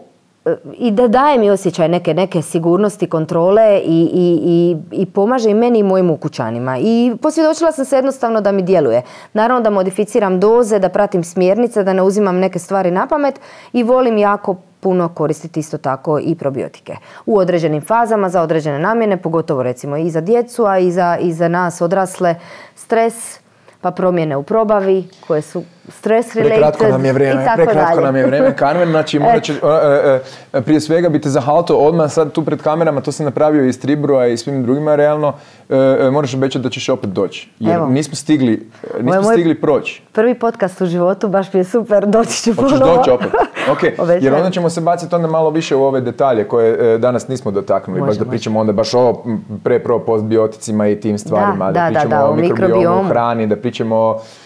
i da daje mi osjećaj neke, neke sigurnosti, kontrole i, i, i, i pomaže i meni i mojim ukućanima. I posvjedočila sam se jednostavno da mi djeluje. Naravno da modificiram doze, da pratim smjernice, da ne uzimam neke stvari na pamet i volim jako puno koristiti isto tako i probiotike. U određenim fazama, za određene namjene, pogotovo recimo i za djecu, a i za, i za nas odrasle, stres, pa promjene u probavi koje su stress related Prekratko nam je i vrijeme, tako prekratko dalje. nam je vrijeme, Carmen, znači možda će, e, e, prije svega bi te zahalto odmah sad tu pred kamerama, to sam napravio i s Tribrua i svim drugima, realno, e, e, moraš obećati da ćeš opet doći, jer Evo. nismo stigli, nismo moj stigli proći. Prvi podcast u životu, baš mi je super, doći ću Hoćeš ponovo. doći opet? Ok, jer onda ćemo se baciti onda malo više u ove detalje koje e, danas nismo dotaknuli, Može, baš da može. pričamo onda baš o pre, pro, postbioticima i tim stvarima, da, da, pričamo da, o mikrobiomu, hrani, da pričamo o, e, e,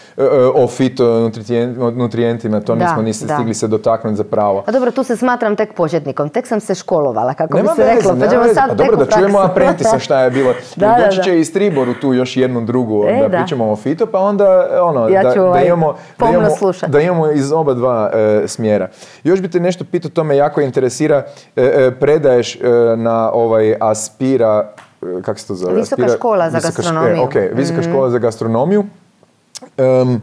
o fitonutrijentima, to Da, nismo ni se da. stigli se dotaknuti zapravo. A dobro, tu se smatram tek početnikom, tek sam se školovala, kako Nema bi se veze, reklo, pa nema ćemo veze. sad Pa tek dobro, da čujemo aprentisa šta je bilo. Da, doći će i Striboru tu još jednu drugu, E, da, pričamo o fito, pa onda ono, Ja da, ovaj imamo, imamo, da imamo iz oba dva e, smjera. Još bi te nešto pitao, to me jako interesira, e, e, predaješ e, na ovaj Aspira, e, kako se to zove? Visoka Aspira- škola za Visoka gastronomiju. Mhm. E, ok, Visoka škola za gastronomiju. Em,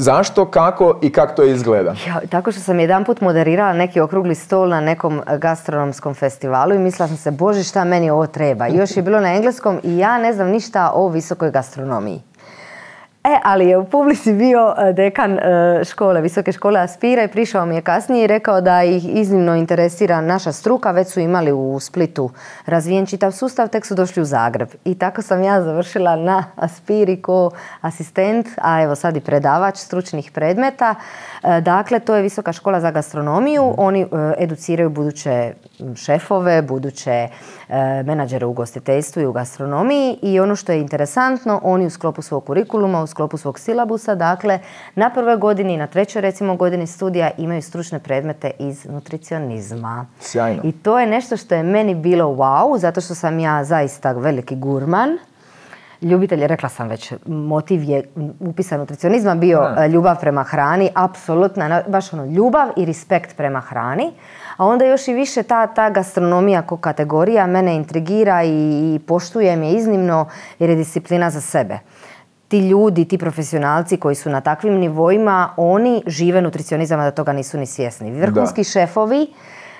Zašto, kako i kako to izgleda? Ja, tako što sam jedan put moderirala neki okrugli stol na nekom gastronomskom festivalu i mislila sam se, bože šta meni ovo treba. Još je bilo na engleskom i ja ne znam ništa o visokoj gastronomiji. E, ali je u publici bio e, dekan e, škole, visoke škole Aspira i prišao mi je kasnije i rekao da ih iznimno interesira naša struka, već su imali u Splitu razvijen čitav sustav, tek su došli u Zagreb. I tako sam ja završila na Aspiri ko asistent, a evo sad i predavač stručnih predmeta. E, dakle, to je visoka škola za gastronomiju, oni educiraju buduće šefove, buduće menadžere u ugostiteljstvu i u gastronomiji i ono što je interesantno, oni u sklopu svog kurikuluma, u sklopu svog silabusa, dakle na prvoj godini i na trećoj recimo godini studija imaju stručne predmete iz nutricionizma. Sjajno. I to je nešto što je meni bilo wow, zato što sam ja zaista veliki gurman. Ljubitelj, rekla sam već, motiv je upisa nutricionizma bio e, ljubav prema hrani, apsolutno, baš ono, ljubav i respekt prema hrani. A onda još i više ta, ta gastronomija kao kategorija mene intrigira i, i poštujem je iznimno jer je disciplina za sebe ti ljudi, ti profesionalci koji su na takvim nivoima, oni žive nutricionizam, a da toga nisu ni svjesni. Vrhunski šefovi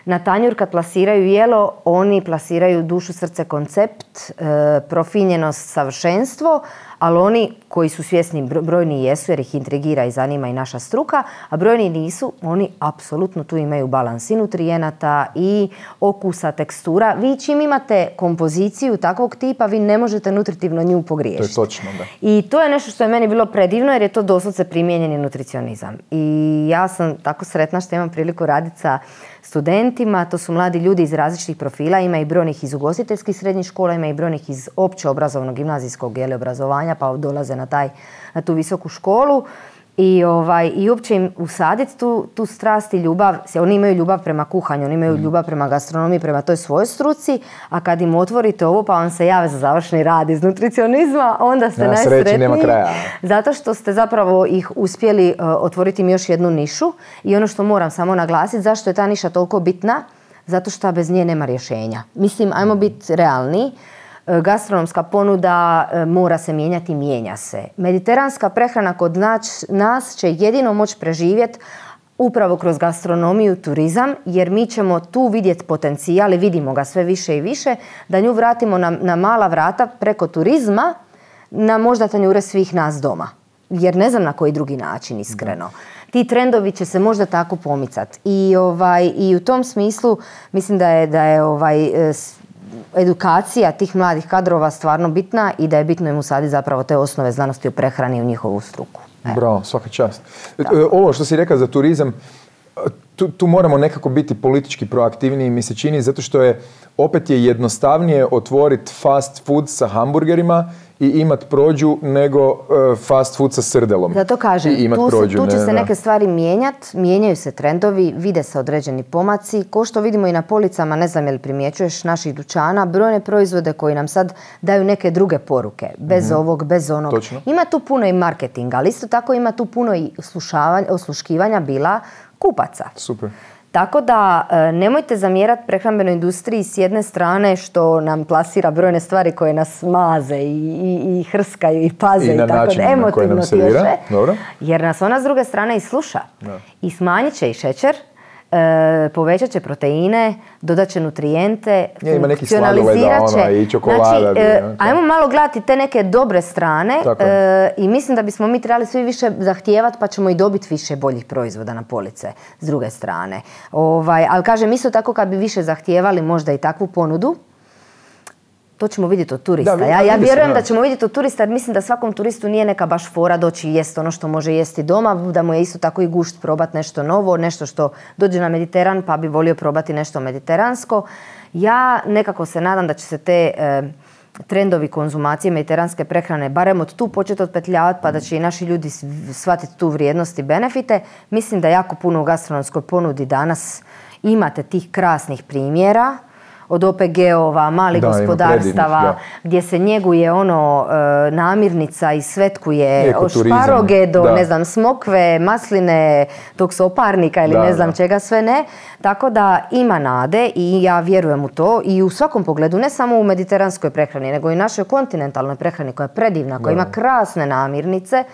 na tanjur kad plasiraju jelo, oni plasiraju dušu, srce, koncept, e, profinjenost, savršenstvo, ali oni koji su svjesni, brojni jesu jer ih intrigira i zanima i naša struka, a brojni nisu, oni apsolutno tu imaju balans i nutrijenata i okusa, tekstura. Vi čim imate kompoziciju takvog tipa, vi ne možete nutritivno nju pogriješiti. To je točno, da. I to je nešto što je meni bilo predivno jer je to doslovce primijenjeni nutricionizam. I ja sam tako sretna što imam priliku raditi sa studentima, to su mladi ljudi iz različitih profila, ima i brojnih iz ugostiteljskih srednjih škola, ima i brojnih iz opće obrazovnog gimnazijskog jeli, obrazovanja, pa dolaze na, taj, na tu visoku školu i, ovaj, i uopće im usaditi tu, tu strast i ljubav. Oni imaju ljubav prema kuhanju, oni imaju mm. ljubav prema gastronomiji, prema toj svojoj struci, a kad im otvorite ovo pa vam se jave za završni rad iz nutricionizma, onda ste najsretniji. nema kraja. Zato što ste zapravo ih uspjeli uh, otvoriti im još jednu nišu i ono što moram samo naglasiti, zašto je ta niša toliko bitna? Zato što bez nje nema rješenja. Mislim, ajmo biti realni. E, gastronomska ponuda e, mora se mijenjati, mijenja se. Mediteranska prehrana kod nas će jedino moći preživjeti upravo kroz gastronomiju, turizam, jer mi ćemo tu vidjeti potencijal i vidimo ga sve više i više, da nju vratimo na, na mala vrata preko turizma na možda tanjure svih nas doma. Jer ne znam na koji drugi način, iskreno. Ti trendovi će se možda tako pomicati. I, ovaj, I u tom smislu mislim da je, da je ovaj, e, edukacija tih mladih kadrova stvarno bitna i da je bitno im usaditi zapravo te osnove znanosti u prehrani u njihovu struku. Bravo, svaka čast. E, ovo što si rekao za turizam, tu, tu moramo nekako biti politički proaktivniji mi se čini zato što je opet je jednostavnije otvoriti fast food sa hamburgerima i imat prođu nego uh, fast food sa srdelom. Zato kažem, tu, prođu, tu će se neke stvari mijenjati, mijenjaju se trendovi, vide se određeni pomaci. Ko što vidimo i na policama, ne znam je li primjećuješ, naših dućana, brojne proizvode koji nam sad daju neke druge poruke, bez mm ovog, bez onog. Točno. Ima tu puno i marketinga, ali isto tako ima tu puno i osluškivanja bila kupaca. Super. Tako da e, nemojte zamjerati prehrambenoj industriji s jedne strane što nam plasira brojne stvari koje nas maze i, i, i hrskaju i paze i, i tako da emotivno tješe. Jer nas ona s druge strane i sluša. I smanjit će i šećer, e, povećat će proteine, dodat će nutrijente, ja, ima neki ono, i čokolada. Znači, e, ajmo malo gledati te neke dobre strane e, i mislim da bismo mi trebali svi više zahtijevati pa ćemo i dobiti više boljih proizvoda na police s druge strane. Ovaj, ali kažem, isto tako kad bi više zahtijevali možda i takvu ponudu, to ćemo vidjeti od turista. ja, ja vjerujem da. ćemo vidjeti od turista jer mislim da svakom turistu nije neka baš fora doći i jest ono što može jesti doma, da mu je isto tako i gušt probati nešto novo, nešto što dođe na Mediteran pa bi volio probati nešto mediteransko. Ja nekako se nadam da će se te e, trendovi konzumacije mediteranske prehrane barem od tu početi otpetljavati pa da će i naši ljudi shvatiti tu vrijednost i benefite. Mislim da jako puno u gastronomskoj ponudi danas imate tih krasnih primjera od OPG-ova, malih gospodarstava, gdje se njeguje ono e, namirnica i svetkuje od šparoge do ne znam smokve, masline, tog soparnika ili ne znam čega sve ne. Tako da ima nade i ja vjerujem u to. I u svakom pogledu, ne samo u mediteranskoj prehrani, nego i našoj kontinentalnoj prehrani koja je predivna, koja ima krasne namirnice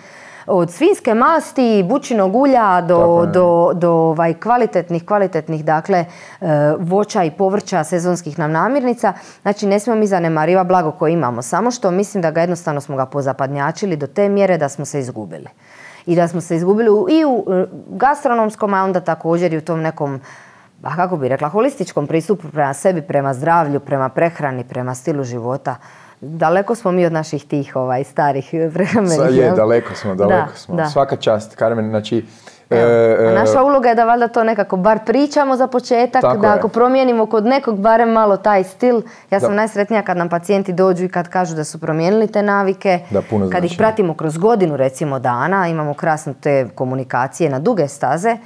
od svinske masti, bučinog ulja do, do, do ovaj, kvalitetnih, kvalitetnih dakle, e, voća i povrća sezonskih nam namirnica. Znači ne smijemo mi zanemariva blago koje imamo, samo što mislim da ga jednostavno smo ga pozapadnjačili do te mjere da smo se izgubili. I da smo se izgubili i u e, gastronomskom, a onda također i u tom nekom a kako bi rekla, holističkom pristupu prema sebi, prema zdravlju, prema prehrani, prema stilu života. Daleko smo mi od naših tih ovaj, starih prehrambenih. Je, daleko smo, daleko smo. Svaka čast, Carmen, znači... E, a e, naša uloga je da valjda to nekako bar pričamo za početak, da ako promijenimo kod nekog barem malo taj stil. Ja sam najsretnija kad nam pacijenti dođu i kad kažu da su promijenili te navike. Da, puno kad ih pratimo kroz godinu recimo dana, imamo krasne te komunikacije na duge staze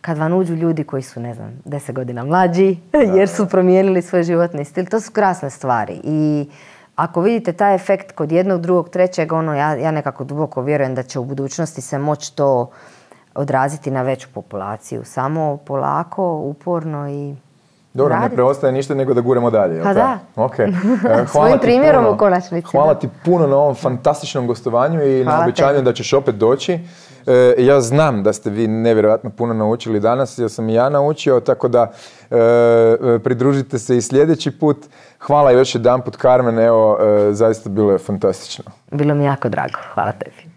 kad vam uđu ljudi koji su, ne znam, deset godina mlađi, jer su promijenili svoj životni stil. To su krasne stvari. I ako vidite taj efekt kod jednog, drugog, trećeg, ono, ja, ja nekako duboko vjerujem da će u budućnosti se moći to odraziti na veću populaciju. Samo polako, uporno i dobro, ne preostaje ništa nego da guremo dalje. Pa da. Okay. E, Svojim primjerom u konačnici. Hvala ti puno na ovom fantastičnom gostovanju i na obećanju da ćeš opet doći. E, ja znam da ste vi nevjerojatno puno naučili danas, ja sam i ja naučio, tako da e, pridružite se i sljedeći put. Hvala još jedan put, Carmen, evo, zaista bilo je fantastično. Bilo mi jako drago, hvala tebi.